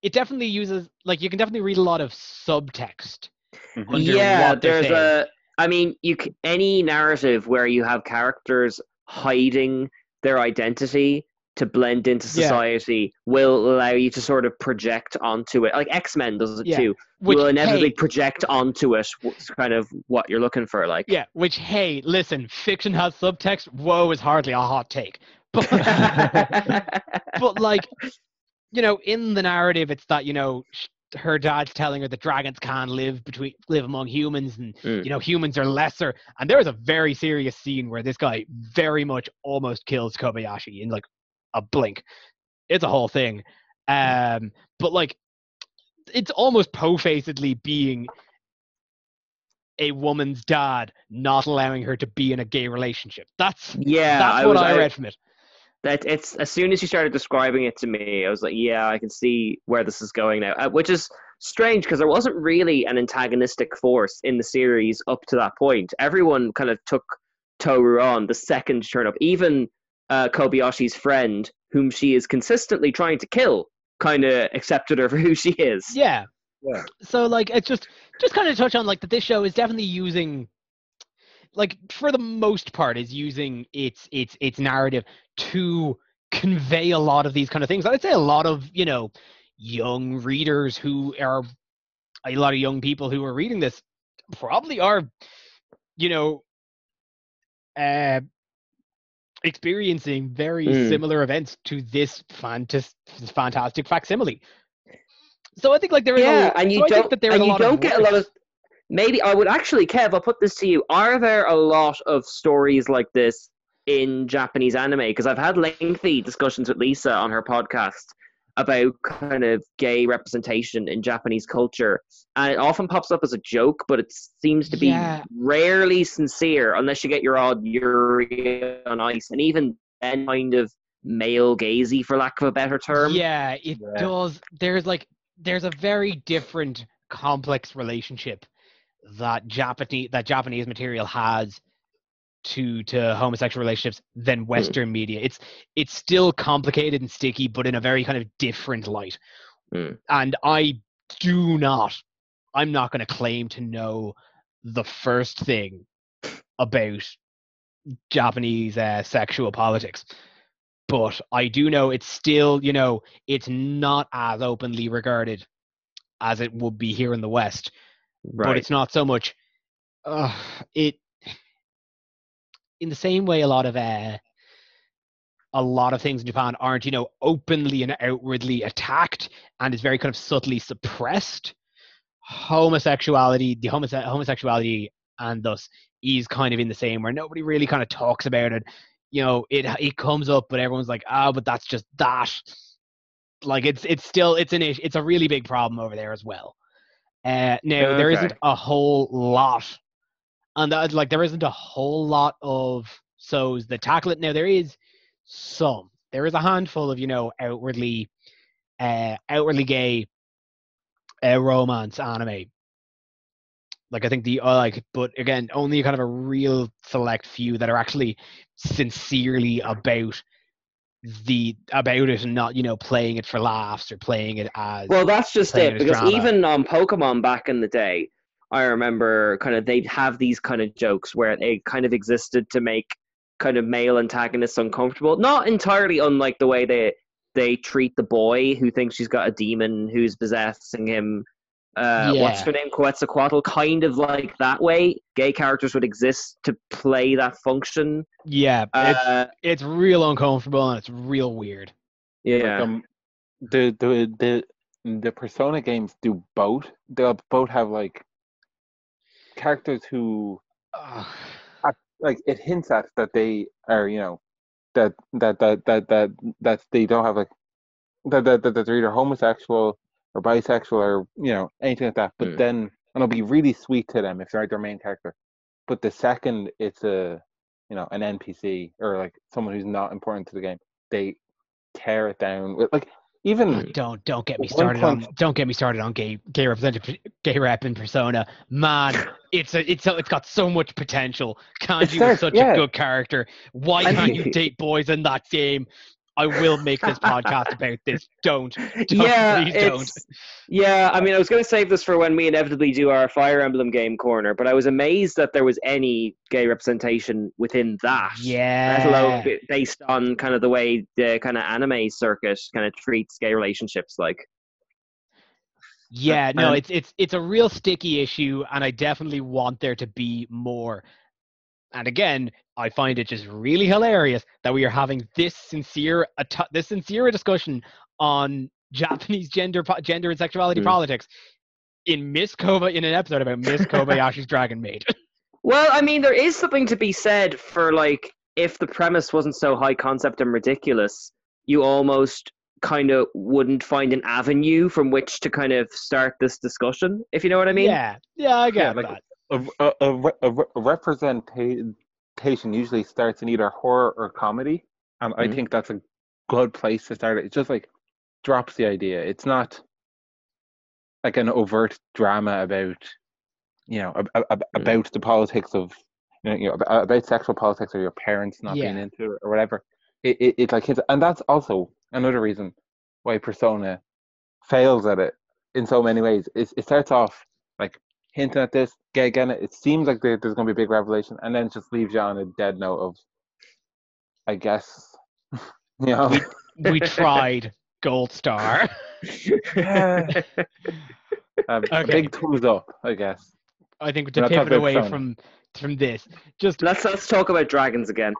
B: it definitely uses like you can definitely read a lot of subtext.
D: Mhm.
B: under
C: yeah,
B: what
C: there's
B: saying.
C: a. I mean, you c- any narrative where you have characters hiding their identity to blend into
B: Yeah.
C: society will allow you to sort of project onto it. Like X Men does it
B: Yeah.
C: too.
B: Which
C: you will inevitably
B: hey,
C: project onto it kind of what you're looking for. Like,
B: yeah, which hey, listen, fiction has subtext. Whoa, is hardly a hot take, but but like you know in the narrative it's that you know her dad's telling her that dragons can't live between live among humans and
C: Mm.
B: you know humans are lesser and there is a very serious scene where this guy very much almost kills kobayashi in like a blink it's a whole thing um but like it's almost po-facedly being a woman's dad not allowing her to be in a gay relationship that's
C: yeah,
B: that's
C: I
B: what
C: was,
B: I read from it
C: that it's as soon as you started describing it to me, I was like, yeah, I can see where this is going now. Uh, which is strange because there wasn't really an antagonistic force in the series up to that point. Everyone kind of took Toru on the second turn up. Even uh, Kobayashi's friend, whom she is consistently trying to kill, kind of accepted her for who she is.
B: Yeah.
C: Yeah.
B: So like it's just just kind of touch on like that this show is definitely using like for the most part is using its its its narrative to convey a lot of these kind of things. I'd say a lot of, you know, young readers who are a lot of young people who are reading this probably are you know uh experiencing very
C: Mm.
B: similar events to this fantas- fantastic facsimile. So I think like there is
C: Yeah,
B: a,
C: and you
B: so
C: don't,
B: that there
C: and you don't get a lot of. Maybe I would actually, Kev. I'll put this to you. Are there a lot of stories like this in Japanese anime because I've had lengthy discussions with Lisa on her podcast about kind of gay representation in Japanese culture, and it often pops up as a joke, but it seems to be
B: Yeah.
C: rarely sincere unless you get your odd Yuri on Ice, and even then, kind of male gazy, for lack of a better term.
B: Yeah, it
D: Yeah.
B: does. There's like there's a very different complex relationship that Japanese that Japanese material has to to homosexual relationships than Western media. It's it's still complicated and sticky, but in a very kind of different light.
C: Mm.
B: And I do not, I'm not going to claim to know the first thing about Japanese uh, sexual politics. But I do know it's still, you know, it's not as openly regarded as it would be here in the West. But it's not so much. Uh, it in the same way a lot of uh, a lot of things in Japan aren't, you know, openly and outwardly attacked and is very kind of subtly suppressed. Homosexuality, the homose- homosexuality, and thus is kind of in the same where nobody really kind of talks about it. You know, it it comes up, but everyone's like, ah, but that's just that. Like it's it's still it's an ish, it's a really big problem over there as well. Uh, now there isn't a whole lot, and that, like there isn't a whole lot of shows that tackle it. Now there is some. There is a handful of you know outwardly, uh, outwardly gay, uh, romance anime. Like I think the uh, like, but again, only kind of a real select few that are actually sincerely about the about it and not you know playing it for laughs or playing it as
C: Well, that's just it
B: it
C: because
B: drama.
C: even on Pokemon back in the day, I remember kind of they'd have these kind of jokes where they kind of existed to make kind of male antagonists uncomfortable. Not entirely unlike the way they they treat the boy who thinks she's got a demon who's possessing him. Uh, What's her name? Quetzalcoatl. Kind of like that way. Gay characters would exist to play that function.
B: yeah it's,
C: Uh,
B: it's real uncomfortable and it's real weird
C: yeah.
D: Um, the the the the Persona games do both. They'll both have like characters who
B: Ugh.
D: like it hints at that they are you know that that that that that that they don't have like that that, that they're either homosexual or bisexual or you know anything like that. But
C: Mm.
D: then and it'll be really sweet to them if they're their main character. But the second it's a you know an NPC or like someone who's not important to the game, they tear it down. with- Like even oh,
B: don't don't get me started on don't get me started on gay gay representative gay rep in persona. Man it's a it's a, it's got so much potential. Kanji was such
D: yeah.
B: a good character. Why can't you date boys in that game i will make this podcast about this don't, don't
C: yeah,
B: please don't
C: yeah. I mean, I was going to save this for when we inevitably do our Fire Emblem game corner, but I was amazed that there was any gay representation within that. Let alone
B: yeah
C: b- based on kind of the way the kind of anime circuit kind of treats gay relationships. Like,
B: Yeah, no,
D: um,
B: it's it's it's a real sticky issue, and I definitely want there to be more. And again, I find it just really hilarious that we are having this sincere this sincere discussion on Japanese gender gender and sexuality
C: Mm.
B: politics in Miss Koba in an episode about Miss Kobayashi's Dragon Maid.
C: well, I mean, there is something to be said for like if the premise wasn't so high concept and ridiculous, you almost kind of wouldn't find an avenue from which to kind of start this discussion. If you know what I mean?
B: yeah, yeah, I get
D: like-
B: that.
D: A, a, a, a, representation usually starts in either horror or comedy, and I
C: Mhm.
D: think that's a good place to start it. Just like drops the idea. It's not like an overt drama about you know ab- ab- about the politics of you know, you know about, about sexual politics or your parents not being into it or whatever. It, it, it like hits, and that's also another reason why Persona fails at it in so many ways. It, it starts off like hinting at this, get again. It seems like there's going to be a big revelation, and then just leaves you on a dead note of, I guess, you know.
B: We tried gold star.
D: Yeah. um,
B: Okay.
D: big thumbs up, I guess.
B: I think to
D: not talking
B: pivot away
D: Persona.
B: from from this, just
C: let's let's talk about dragons again.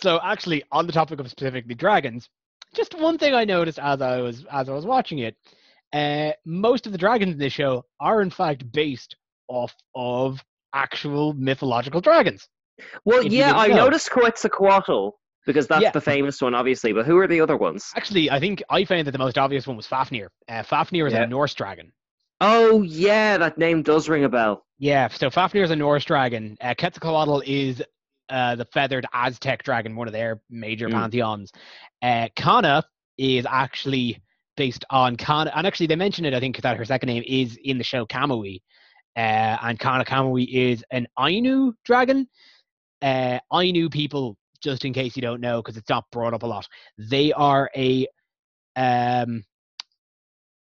B: So actually, on the topic of specifically dragons, just one thing I noticed as I was as I was watching it, uh, most of the dragons in this show are in fact based off of actual mythological dragons.
C: Well,
B: If
C: yeah, I
B: know.
C: noticed Quetzalcoatl because that's
B: Yeah.
C: the famous one, obviously. But who are the other ones?
B: Actually, I think I found that the most obvious one was Fafnir. Uh, Fafnir is
C: Yeah.
B: a Norse dragon.
C: Oh, yeah, that name does ring a bell.
B: Yeah, so Fafnir is a Norse dragon. Uh, Quetzalcoatl is uh, the feathered Aztec dragon, one of their major
C: Mm.
B: pantheons. Uh, Kanna is actually based on Kanna, and actually they mention it. I think that her second name is in the show Kamui, uh, and Kanna Kamui is an Ainu dragon. Uh, Ainu people, just in case you don't know, because it's not brought up a lot, they are a um,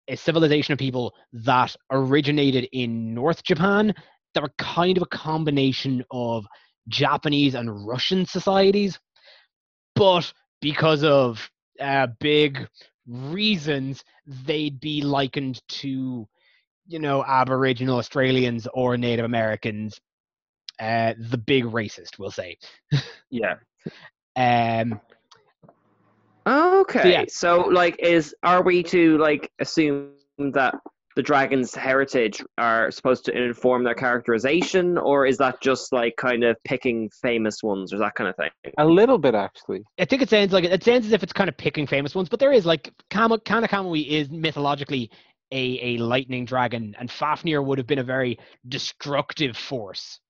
B: a civilization of people that originated in North Japan They were kind of a combination of Japanese and Russian societies, but because of uh, big reasons, they'd be likened to, you know, Aboriginal Australians or Native Americans. Uh, the big racist, we'll say.
C: Yeah.
B: Um,
C: Okay.
B: yeah.
C: So, like, is are we to like assume that the dragon's heritage are supposed to inform their characterization, or is that just like kind of picking famous ones or that kind of thing?
D: A little bit actually.
B: I think it sounds like it sounds as if it's kind of picking famous ones, but there is like Kama, Kanna Kamui is mythologically a, a lightning dragon, and Fafnir would have been a very destructive force.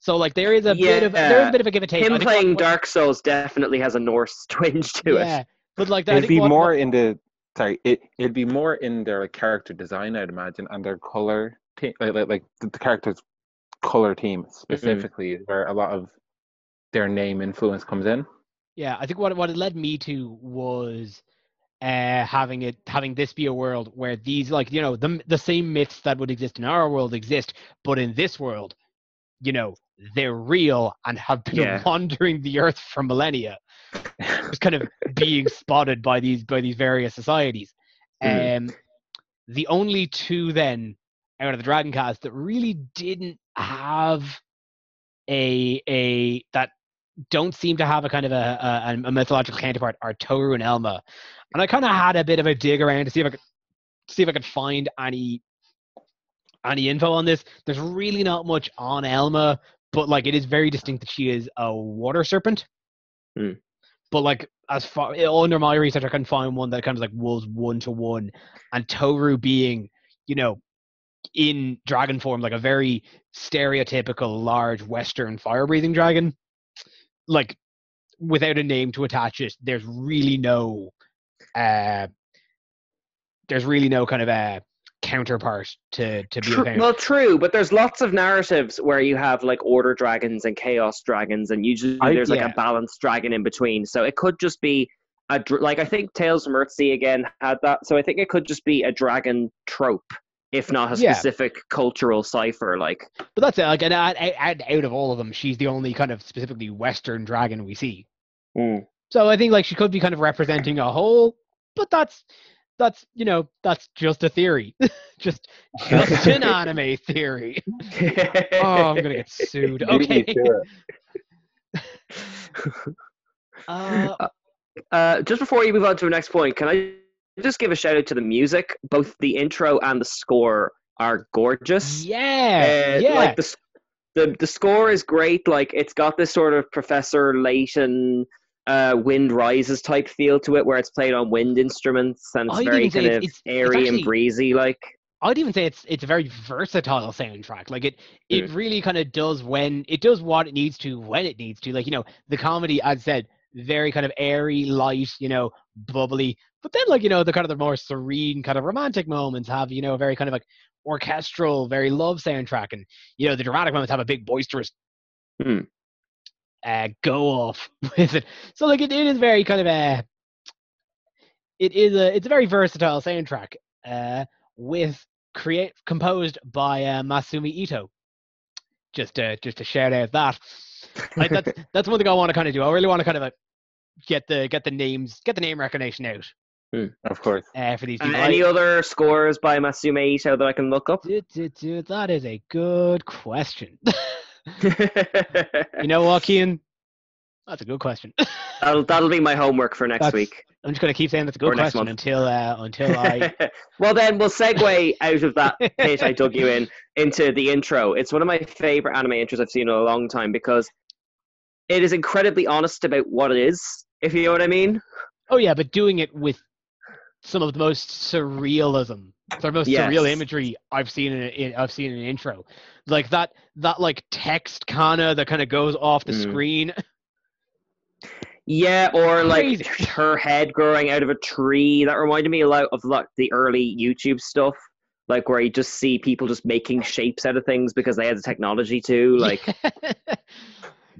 B: So like there is a bit of there is a bit of a give and take.
C: Him playing
B: what-
C: Dark Souls definitely has a Norse twinge to
B: yeah,
C: it.
B: but like that,
D: it'd be
B: what-
D: more
B: what-
D: in the sorry. It it'd be more in their like, character design, I'd imagine, and their color team, like like, like the, the characters' color team mm-hmm. specifically, is where a lot of their name influence comes in.
B: Yeah, I think what what it led me to was uh, having it having this be a world where these like you know the the same myths that would exist in our world exist, but in this world, you know, they're real and have been
C: Yeah.
B: wandering the earth for millennia, just kind of being spotted by these by these various societies.
C: Mhm.
B: Um, the only two then out of the Dragon cast that really didn't have a a that don't seem to have a kind of a, a, a mythological counterpart are Toru and Elma. And I kind of had a bit of a dig around to see if I could see if I could find any any info on this. There's really not much on Elma, but like it is very distinct that she is a water serpent.
C: Hmm.
B: But like as far under my research, I couldn't find one that kind of like was one to one, and Toru being, you know, in dragon form, like a very stereotypical large Western fire breathing dragon. Like without a name to attach it, there's really no uh there's really no kind of a counterpart to to be
C: Tru-
B: found.
C: well, true, but there's lots of narratives where you have like order dragons and chaos dragons, and usually
D: I-
C: there's like a balanced dragon in between. So it could just be a like I think Tales from Earthsea again had that. So I think it could just be a dragon trope, if not a
B: Yeah.
C: specific cultural cipher. Like,
B: But that's it. Like, and uh, out, out, out of all of them, she's the only kind of specifically Western dragon we see. Hmm. So I think like she could be kind of representing a whole, but that's that's you know that's just a theory, just just an anime theory. Oh, I'm gonna get sued. Okay.
D: it.
B: Uh,
C: Uh, just before you move on to the next point, can I just give a shout out to the music? Both the intro and the score are gorgeous.
B: yeah,
C: Uh,
B: yeah.
C: Like the, the the score is great. Like it's got this sort of Professor Layton, uh, Wind Rises type feel to it, where it's played on wind instruments and it's
B: I'd
C: very kind
B: it's-
C: of
B: it's- it's
C: airy
B: actually-
C: and breezy. Like
B: I'd even say it's it's a very versatile soundtrack. Like it it really kind of does when it does what it needs to when it needs to. Like you know the comedy, as said, very kind of airy, light, you know, bubbly. But then like you know the kind of the more serene kind of romantic moments have you know a very kind of like orchestral, very love soundtrack, and you know the dramatic moments have a big boisterous
C: Hmm.
B: Uh, go off with it. So like it, it is very kind of a it is a it's a very versatile soundtrack. Uh, with create composed by uh, Masumi Ito. Just to just to shout out that. Like that's that's one thing I want to kind of do. I really want to kind of uh, get the get the names get the name recognition out
D: Of course.
B: uh, for these
C: Uh, any
B: I-
C: other scores by Masumi Ito that I can look up?
B: Du- du- du, that is a good question. you know what, Kian? That's a good question.
C: that'll that'll be my homework for next
B: That's-
C: week.
B: I'm just gonna keep saying that's a good question until uh, until I
C: well, then we'll segue out of that pit I dug you in into the intro. It's one of my favorite anime intros I've seen in a long time because it is incredibly honest about what it is. If you know what I mean.
B: Oh yeah, but doing it with some of the most surrealism, some of the most surreal imagery I've seen in, in I've seen in an intro, like that that like text kinda that kind of goes off the
C: Mm.
B: screen.
C: Yeah, or like
B: Crazy.
C: her head growing out of a tree. That reminded me a lot of like the early YouTube stuff, like where you just see people just making shapes out of things because they had the technology to. Like,
B: yeah,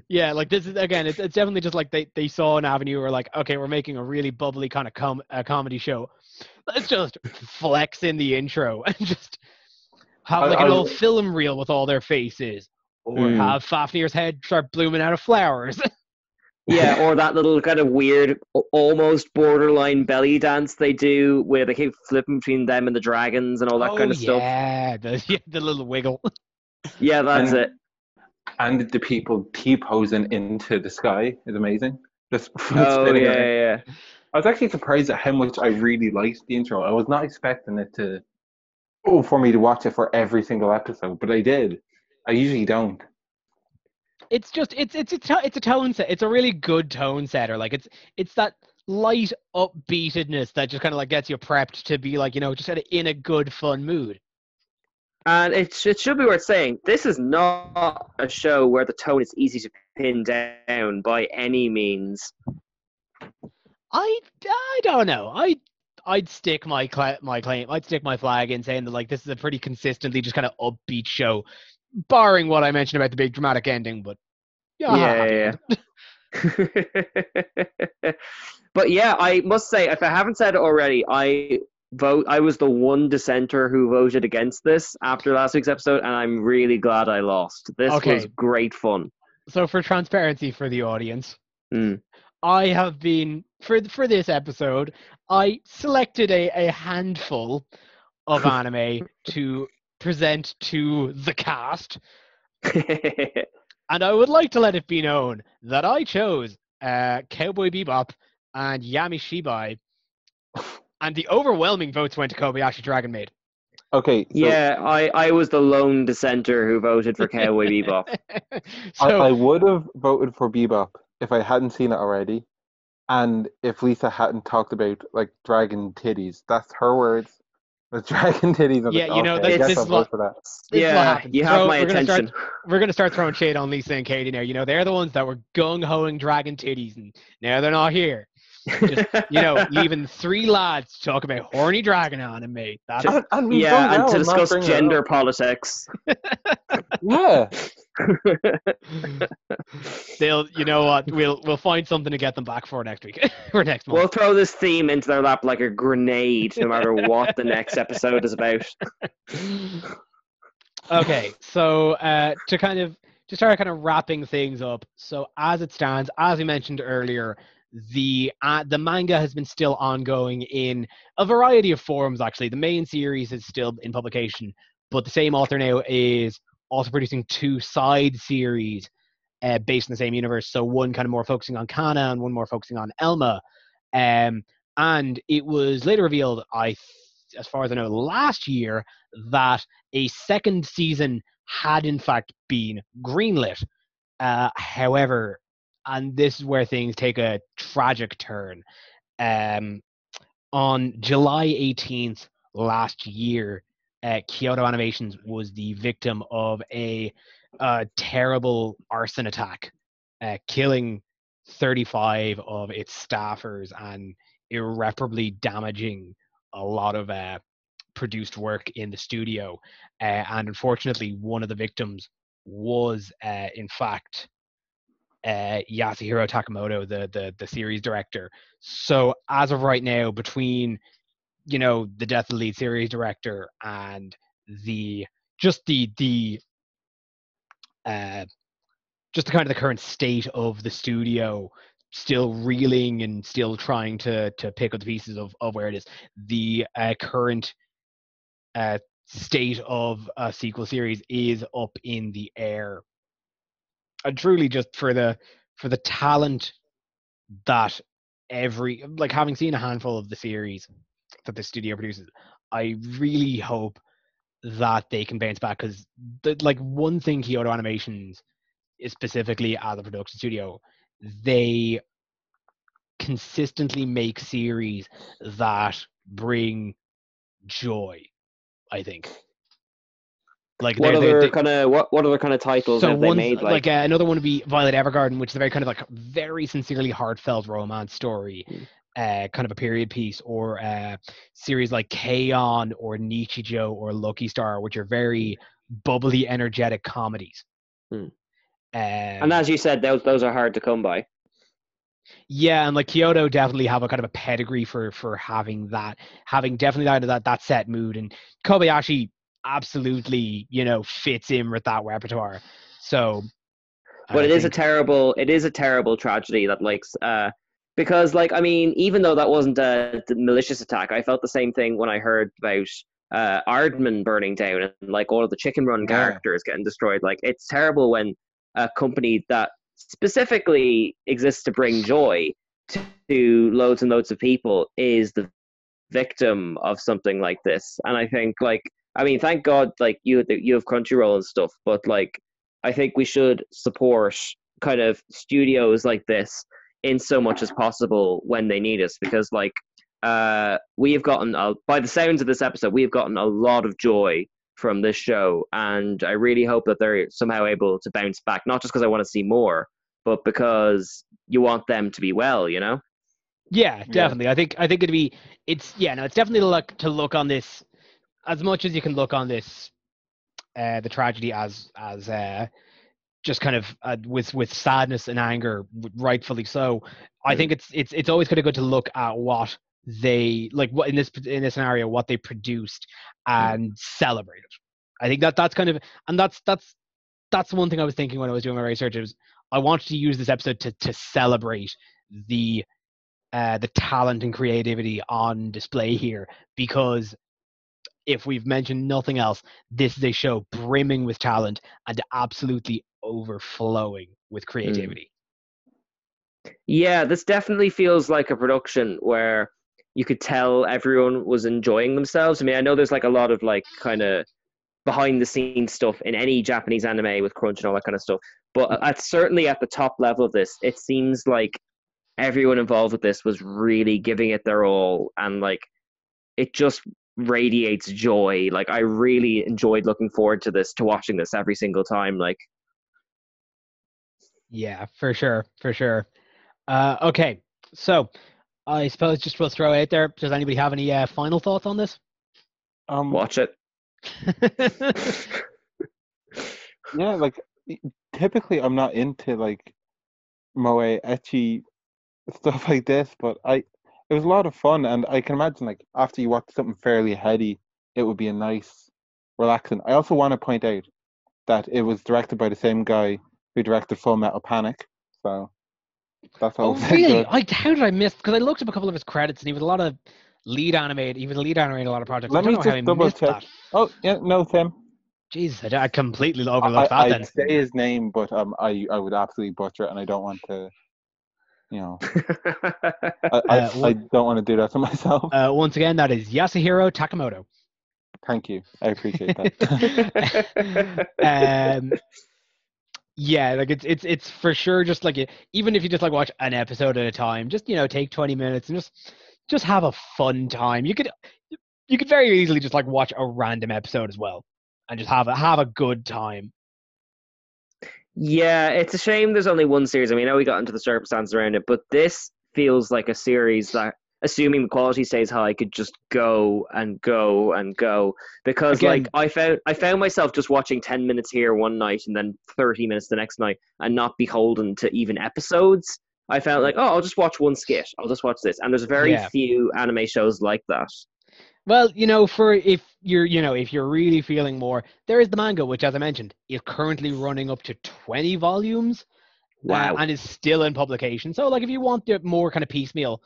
B: like this is again, it's, it's definitely just like they, they saw an avenue where like, okay, we're making a really bubbly kind of com- uh, comedy show. Let's just flex in the intro and just have
D: I-
B: like an
D: I-
B: old film reel with all their faces, or
C: Mm.
B: have Fafnir's head start blooming out of flowers.
C: yeah, or that little kind of weird, almost borderline belly dance they do, where they keep flipping between them and the dragons and all that
B: oh,
C: kind of stuff.
B: yeah, the yeah, the little wiggle.
C: Yeah, that's
D: And-
C: it.
D: And the people T posing into the sky is amazing. Just
C: Oh yeah,
D: around.
C: yeah, yeah.
D: I was actually surprised at how much I really liked the intro. I was not expecting it to, oh, for me to watch it for every single episode, but I did. I usually don't.
B: it's just it's it's a to- it's a tone set. It's a really good tone setter. Like it's it's that light upbeatedness that just kind of like gets you prepped to be like you know just kind of in a good fun mood.
C: And it, sh- it should be worth saying this is not a show where the tone is easy to pin down by any means.
B: I I don't know. I I'd stick my cla- my claim. I'd stick my flag in saying that like this is a pretty consistently just kind of upbeat show, barring what I mentioned about the big dramatic ending. But yeah,
C: Yeah, yeah. but yeah, I must say, if I haven't said it already, I vote. I was the one dissenter who voted against this after last week's episode, and I'm really glad I lost. This was great fun.
B: So for transparency for the audience,
C: Mm.
B: I have been for for this episode. I selected a, a handful of anime to present to the cast, and I would like to let it be known that I chose uh, Cowboy Bebop and Yami Shibai, and the overwhelming votes went to Kobayashi Dragon Maid.
D: Okay, so
C: yeah, I, I was the lone dissenter who voted for Cowboy Bebop.
D: I,
B: so
D: I would have voted for Bebop if I hadn't seen it already, and if Lisa hadn't talked about like dragon titties. That's her words. The dragon titties. I'm
B: Yeah,
D: like,
B: you know,
D: okay,
B: that-
D: I guess
B: this
D: I'll
B: is what-
D: vote for that.
B: this
C: yeah, you have
B: So
C: my
B: we're gonna start-
C: attention.
B: we're gonna start throwing shade on Lisa and Katie now. You know, they're the ones that were gung hoing dragon titties, and now they're not here. Just, you know, leaving three lads to talk about horny dragon anime. That's
D: And, and
C: yeah, and
D: well
C: to discuss gender politics.
D: Yeah,
B: they'll. You know what? We'll we'll find something to get them back for next week or next month.
C: We'll throw this theme into their lap like a grenade, no matter what the next episode is about.
B: okay, so uh, to kind of to start kind of wrapping things up. So as it stands, as we mentioned earlier, the uh, the manga has been still ongoing in a variety of forms. Actually, the main series is still in publication, but the same author now is also producing two side series uh, based in the same universe. So one kind of more focusing on Kanna and one more focusing on Elma. Um, and it was later revealed, I, th- as far as I know, last year that a second season had in fact been greenlit. Uh, however, and this is where things take a tragic turn. Um, on July 18th last year, uh, Kyoto Animations was the victim of a uh, terrible arson attack, uh, killing 35 of its staffers and irreparably damaging a lot of uh, produced work in the studio. Uh, and unfortunately, one of the victims was, uh, in fact, uh, Yasuhiro Takemoto, the, the the series director. So as of right now, between you know the death of the lead series director and the just the the uh, just the kind of the current state of the studio still reeling and still trying to to pick up the pieces of, of where it is the uh, current uh, state of a sequel series is up in the air and truly just for the for the talent that every like having seen a handful of the series that the studio produces i really hope that they can bounce back because like one thing kyoto animations is specifically as a production studio, they consistently make series that bring joy. I think. Like
C: What other kind of what what other kind of titles
B: so
C: have they made?
B: like, uh, another one would be Violet Evergarden, which is a very kind of like very sincerely heartfelt romance story,
C: Mm.
B: uh, kind of a period piece, or uh, series like K-On! or Nichijou or Lucky Star, which are very bubbly, energetic comedies.
C: Mm.
B: Um,
C: and as you said, those those are hard to come by.
B: yeah, and like Kyoto definitely have a kind of a pedigree for for having that, having definitely that that that set mood, and Kobayashi absolutely you know fits in with that repertoire. So,
C: but
B: I
C: it is a terrible it is a terrible tragedy that like uh because like i mean even though that wasn't a malicious attack i felt the same thing when i heard about uh Aardman burning down and like all of the chicken run
D: Yeah.
C: characters getting destroyed like it's terrible when a company that specifically exists to bring joy to loads and loads of people is the victim of something like this and i think like i mean thank god like you you have crunchyroll and stuff but like I think we should support kind of studios like this in so much as possible when they need us because like uh we have gotten a, by the sounds of this episode we have gotten a lot of joy from this show and I really hope that they're somehow able to bounce back not just because I want to see more but because you want them to be well you know
B: Yeah, definitely. I think I think it'd be it's yeah, no, it's definitely to look to look on this as much as you can look on this uh the tragedy as as uh just kind of uh, with with sadness and anger rightfully so i think it's it's it's always kind of good to look at what they like what in this in this scenario what they produced and celebrate it. I think that that's kind of and that's that's that's one thing i was thinking when i was doing my research is i wanted to use this episode to to celebrate the uh, the talent and creativity on display here because if we've mentioned nothing else, this is a show brimming with talent and absolutely overflowing with hmm. creativity.
C: Yeah, this definitely feels like a production where you could tell everyone was enjoying themselves. I mean, I know there's like a lot of like kind of behind the scenes stuff in any Japanese anime with crunch and all that kind of stuff, but at certainly at the top level of this, it seems like everyone involved with this was really giving it their all and like it just radiates joy. Like I really enjoyed looking forward to this to watching this every single time like
B: Yeah, for sure, for sure. Uh, okay, so I suppose just we'll throw it out there. Does anybody have any uh, final thoughts on this?
D: Um,
C: watch it.
D: yeah, like typically I'm not into like moe ecchi stuff like this, but I it was a lot of fun, and I can imagine like after you watch something fairly heady, it would be a nice, relaxing. I also want to point out that it was directed by the same guy who directed Full Metal Panic, so that's all.
B: oh, really? I, how did I miss? Because I looked up a couple of his credits, and he was a lot of lead animated. He was a lead animator in a lot of projects.
D: Let
B: I don't
D: me
B: know
D: just double check.
B: that.
D: Oh yeah, no, Tim.
B: Jesus, I completely
D: I,
B: overlooked that.
D: I,
B: Then
D: I'd say his name, but um, I I would absolutely butcher it, and I don't want to, you know, I I,
B: Uh,
D: I don't want to do that to myself.
B: uh, once again, that is Yasuhiro Takemoto.
D: Thank you, I appreciate that.
B: um, yeah, like it's it's it's for sure. Just like even if you just like watch an episode at a time, just you know take twenty minutes and just just have a fun time. You could you could very easily just like watch a random episode as well and just have a have a good time.
C: Yeah, it's a shame there's only one series. I mean, I know we got into the circumstances around it, but this feels like a series that, assuming the quality stays high, could just go and go and go. Because
B: Again-
C: like I found I found myself just watching ten minutes here one night and then thirty minutes the next night and not beholden to even episodes. I felt like, oh, I'll just watch one skit. I'll just watch this. And there's very
B: Yeah.
C: few anime shows like that.
B: Well, you know, for if you're, you know, if you're really feeling more, there is the manga, which, as I mentioned, is currently running up to 20 volumes. uh,
C: Wow.
B: and is still in publication. So, like, if you want the more kind of piecemeal,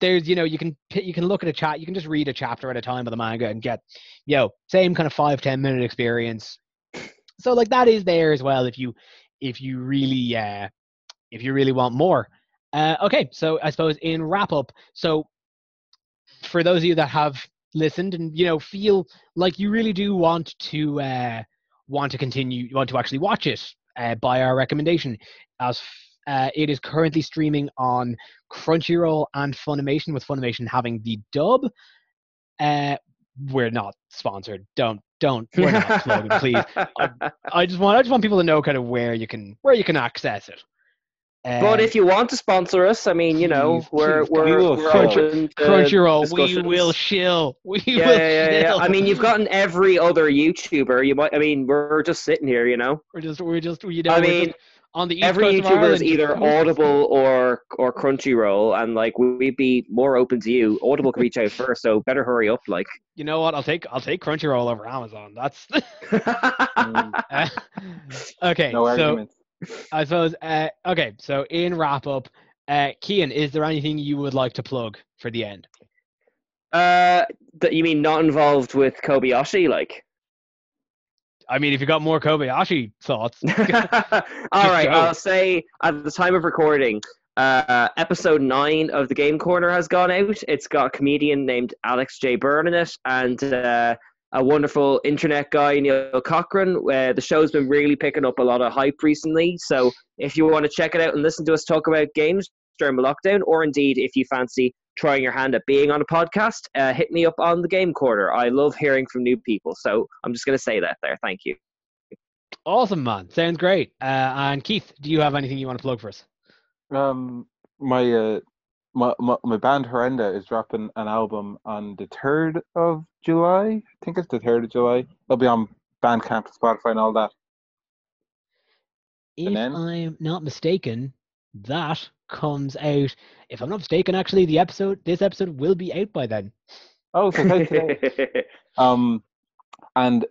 B: there's, you know, you can you can look at a chat, you can just read a chapter at a time of the manga and get, you know, same kind of five ten minute experience. So, like, that is there as well if you if you really uh if you really want more. Uh, okay, so I suppose in wrap up, so for those of you that have listened and you know feel like you really do want to uh, want to continue, want to actually watch it, uh, by our recommendation, as uh, it is currently streaming on Crunchyroll and Funimation, with Funimation having the dub. Uh, we're not sponsored. Don't don't. We're not slogan, please. I just want I just want people to know kind of where you can where you can access it.
C: But if you want to sponsor us, I mean, you know,
B: Please,
C: we're
B: please,
C: we're,
D: we will
C: we're
D: shill.
C: open to
B: Crunchyroll, we will shill. We
C: Yeah,
B: will
C: yeah, yeah, yeah.
B: shill.
C: I mean, you've gotten every other YouTuber. You might. I mean, we're just sitting here, you know.
B: we're just we're just you know
C: I mean,
B: on the east
C: Every
B: coast of
C: YouTuber is either. Audible or or Crunchyroll, and like we'd be more open to you. Audible can reach out first, so better hurry up. Like,
B: You know what? I'll take I'll take Crunchyroll over Amazon. That's
D: Mm,
B: uh, okay.
D: no
B: so
D: arguments.
B: I suppose uh, okay. So in wrap up, uh, Kian, is there anything you would like to plug for the end?
C: uh, th- you mean not involved with Kobayashi? Like,
B: I mean, if you got more Kobayashi thoughts,
C: all right.
B: go.
C: I'll say at the time of recording, uh, episode nine of the Game Corner has gone out. It's got a comedian named Alex J. Byrne in it, and uh, a wonderful internet guy Neil Cochran. Uh, the show's been really picking up a lot of hype recently. So if you want to check it out and listen to us talk about games during the lockdown, or indeed if you fancy trying your hand at being on a podcast, uh, hit me up on the Game Corner. I love hearing from new people. So I'm just going to say that there. Thank you.
B: awesome man, sounds great. Uh, and Keith, do you have anything you want to plug for us?
D: Um, my uh, my, my my band Horrenda is dropping an album on the third of July. I think it's the third of July. It'll be on Bandcamp, Spotify, and all that.
B: If
D: then?
B: I'm not mistaken, that comes out. If I'm not mistaken, actually, the episode this episode will be out by then.
D: Oh, so today. Um, and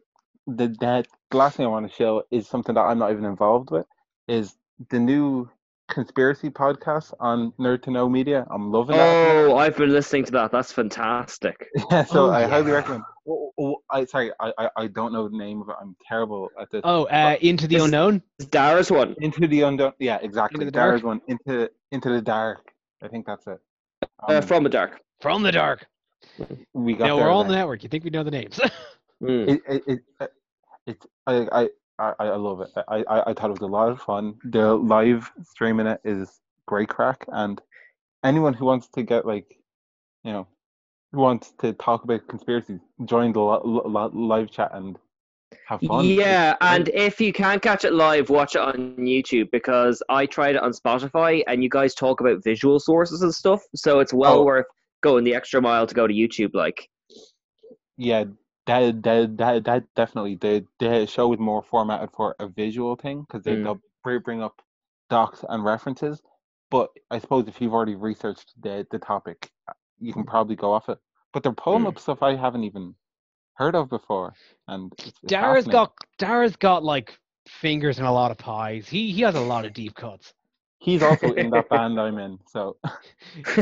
D: the, the the last thing I want to show is something that I'm not even involved with. Is the new conspiracy podcast on Nerd to Know Media? I'm loving that.
C: oh, I've been listening to that. That's fantastic.
D: Yeah, so
B: Oh,
D: I highly recommend. Oh, oh, I sorry, I, I I don't know the name of it. I'm terrible at this.
B: Oh, uh, into the
C: This
B: unknown.
C: It's Dara's one.
D: Into the unknown. Yeah, exactly.
B: the
D: Dark
B: dark?
D: one. Into into the dark. I think that's it.
C: Uh,
D: Um,
C: from the dark.
B: From the dark.
D: we got
B: No,
D: there
B: we're all on the network. You think we know the names?
C: Mm.
D: It it it, uh, it's I I. I, I love it. I, I, I thought it was a lot of fun. The live streaming it is great crack, and anyone who wants to get like, you know, who wants to talk about conspiracies, join the li- li- live chat and have fun.
C: Yeah, and if you can't catch it live, watch it on YouTube because I tried it on Spotify and you guys talk about visual sources and stuff, so it's well
D: Oh.
C: worth going the extra mile to go to YouTube. Like,
D: Yeah, that that that, that definitely the the show is more formatted for a visual thing because they
C: Mm.
D: they'll bring up docs and references. But I suppose if you've already researched the the topic, uh, you can probably go off it. But they're pulling
C: Mm.
D: up stuff I haven't even heard of before, and it's, it's
B: Dara's got Dara's got like fingers in a lot of pies. He he has a lot of deep cuts.
D: He's also in that band I'm in, so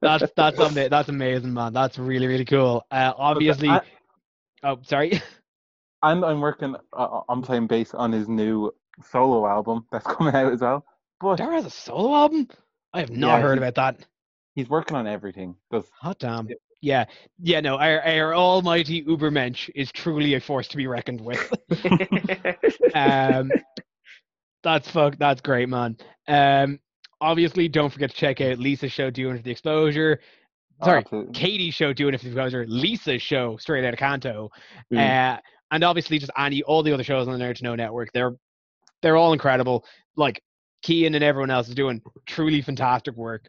B: That's that's ama- that's amazing, man. That's really really cool. Uh, obviously,
D: I-
B: oh sorry.
D: and I'm working. Uh, I'm playing bass on his new solo album that's coming out as well. But
B: Dara has a solo album. I have not
D: Yeah,
B: heard
D: he-
B: about that.
D: he's working on everything. Does
B: Hot damn.
D: Yeah.
B: Yeah, yeah. No, our, our almighty Ubermensch is truly a force to be reckoned with. um, that's fuck. That's great, man. Um, obviously, don't forget to check out Lisa's show, doing it for the exposure.
D: oh,
B: Sorry,
D: absolutely.
B: Katie's show, doing it for the exposure. Lisa's show, straight out of Canto.
C: Mm.
B: Uh, and obviously, just any all the other shows on the Nerd to Know network. They're they're all incredible. Like Kian and everyone else is doing truly fantastic work.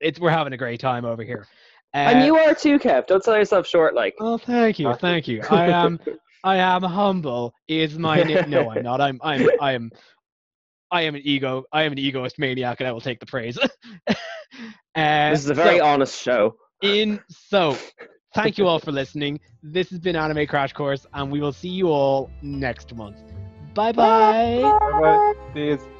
B: It's we're having a great time over here. Uh,
C: and you are too, Kev. Don't sell yourself short. Like,
B: Oh, thank you, thank you. I am, I am humble. Is my name? No, I'm not. I'm, I'm, I am, I am an ego. I am an egoist maniac, and I will take the praise.
C: this is a very
B: so,
C: honest show.
B: in. So, thank you all for listening. This has been Anime Crash Course, and we will see you all next month. Bye bye.
D: Bye-bye. See yous.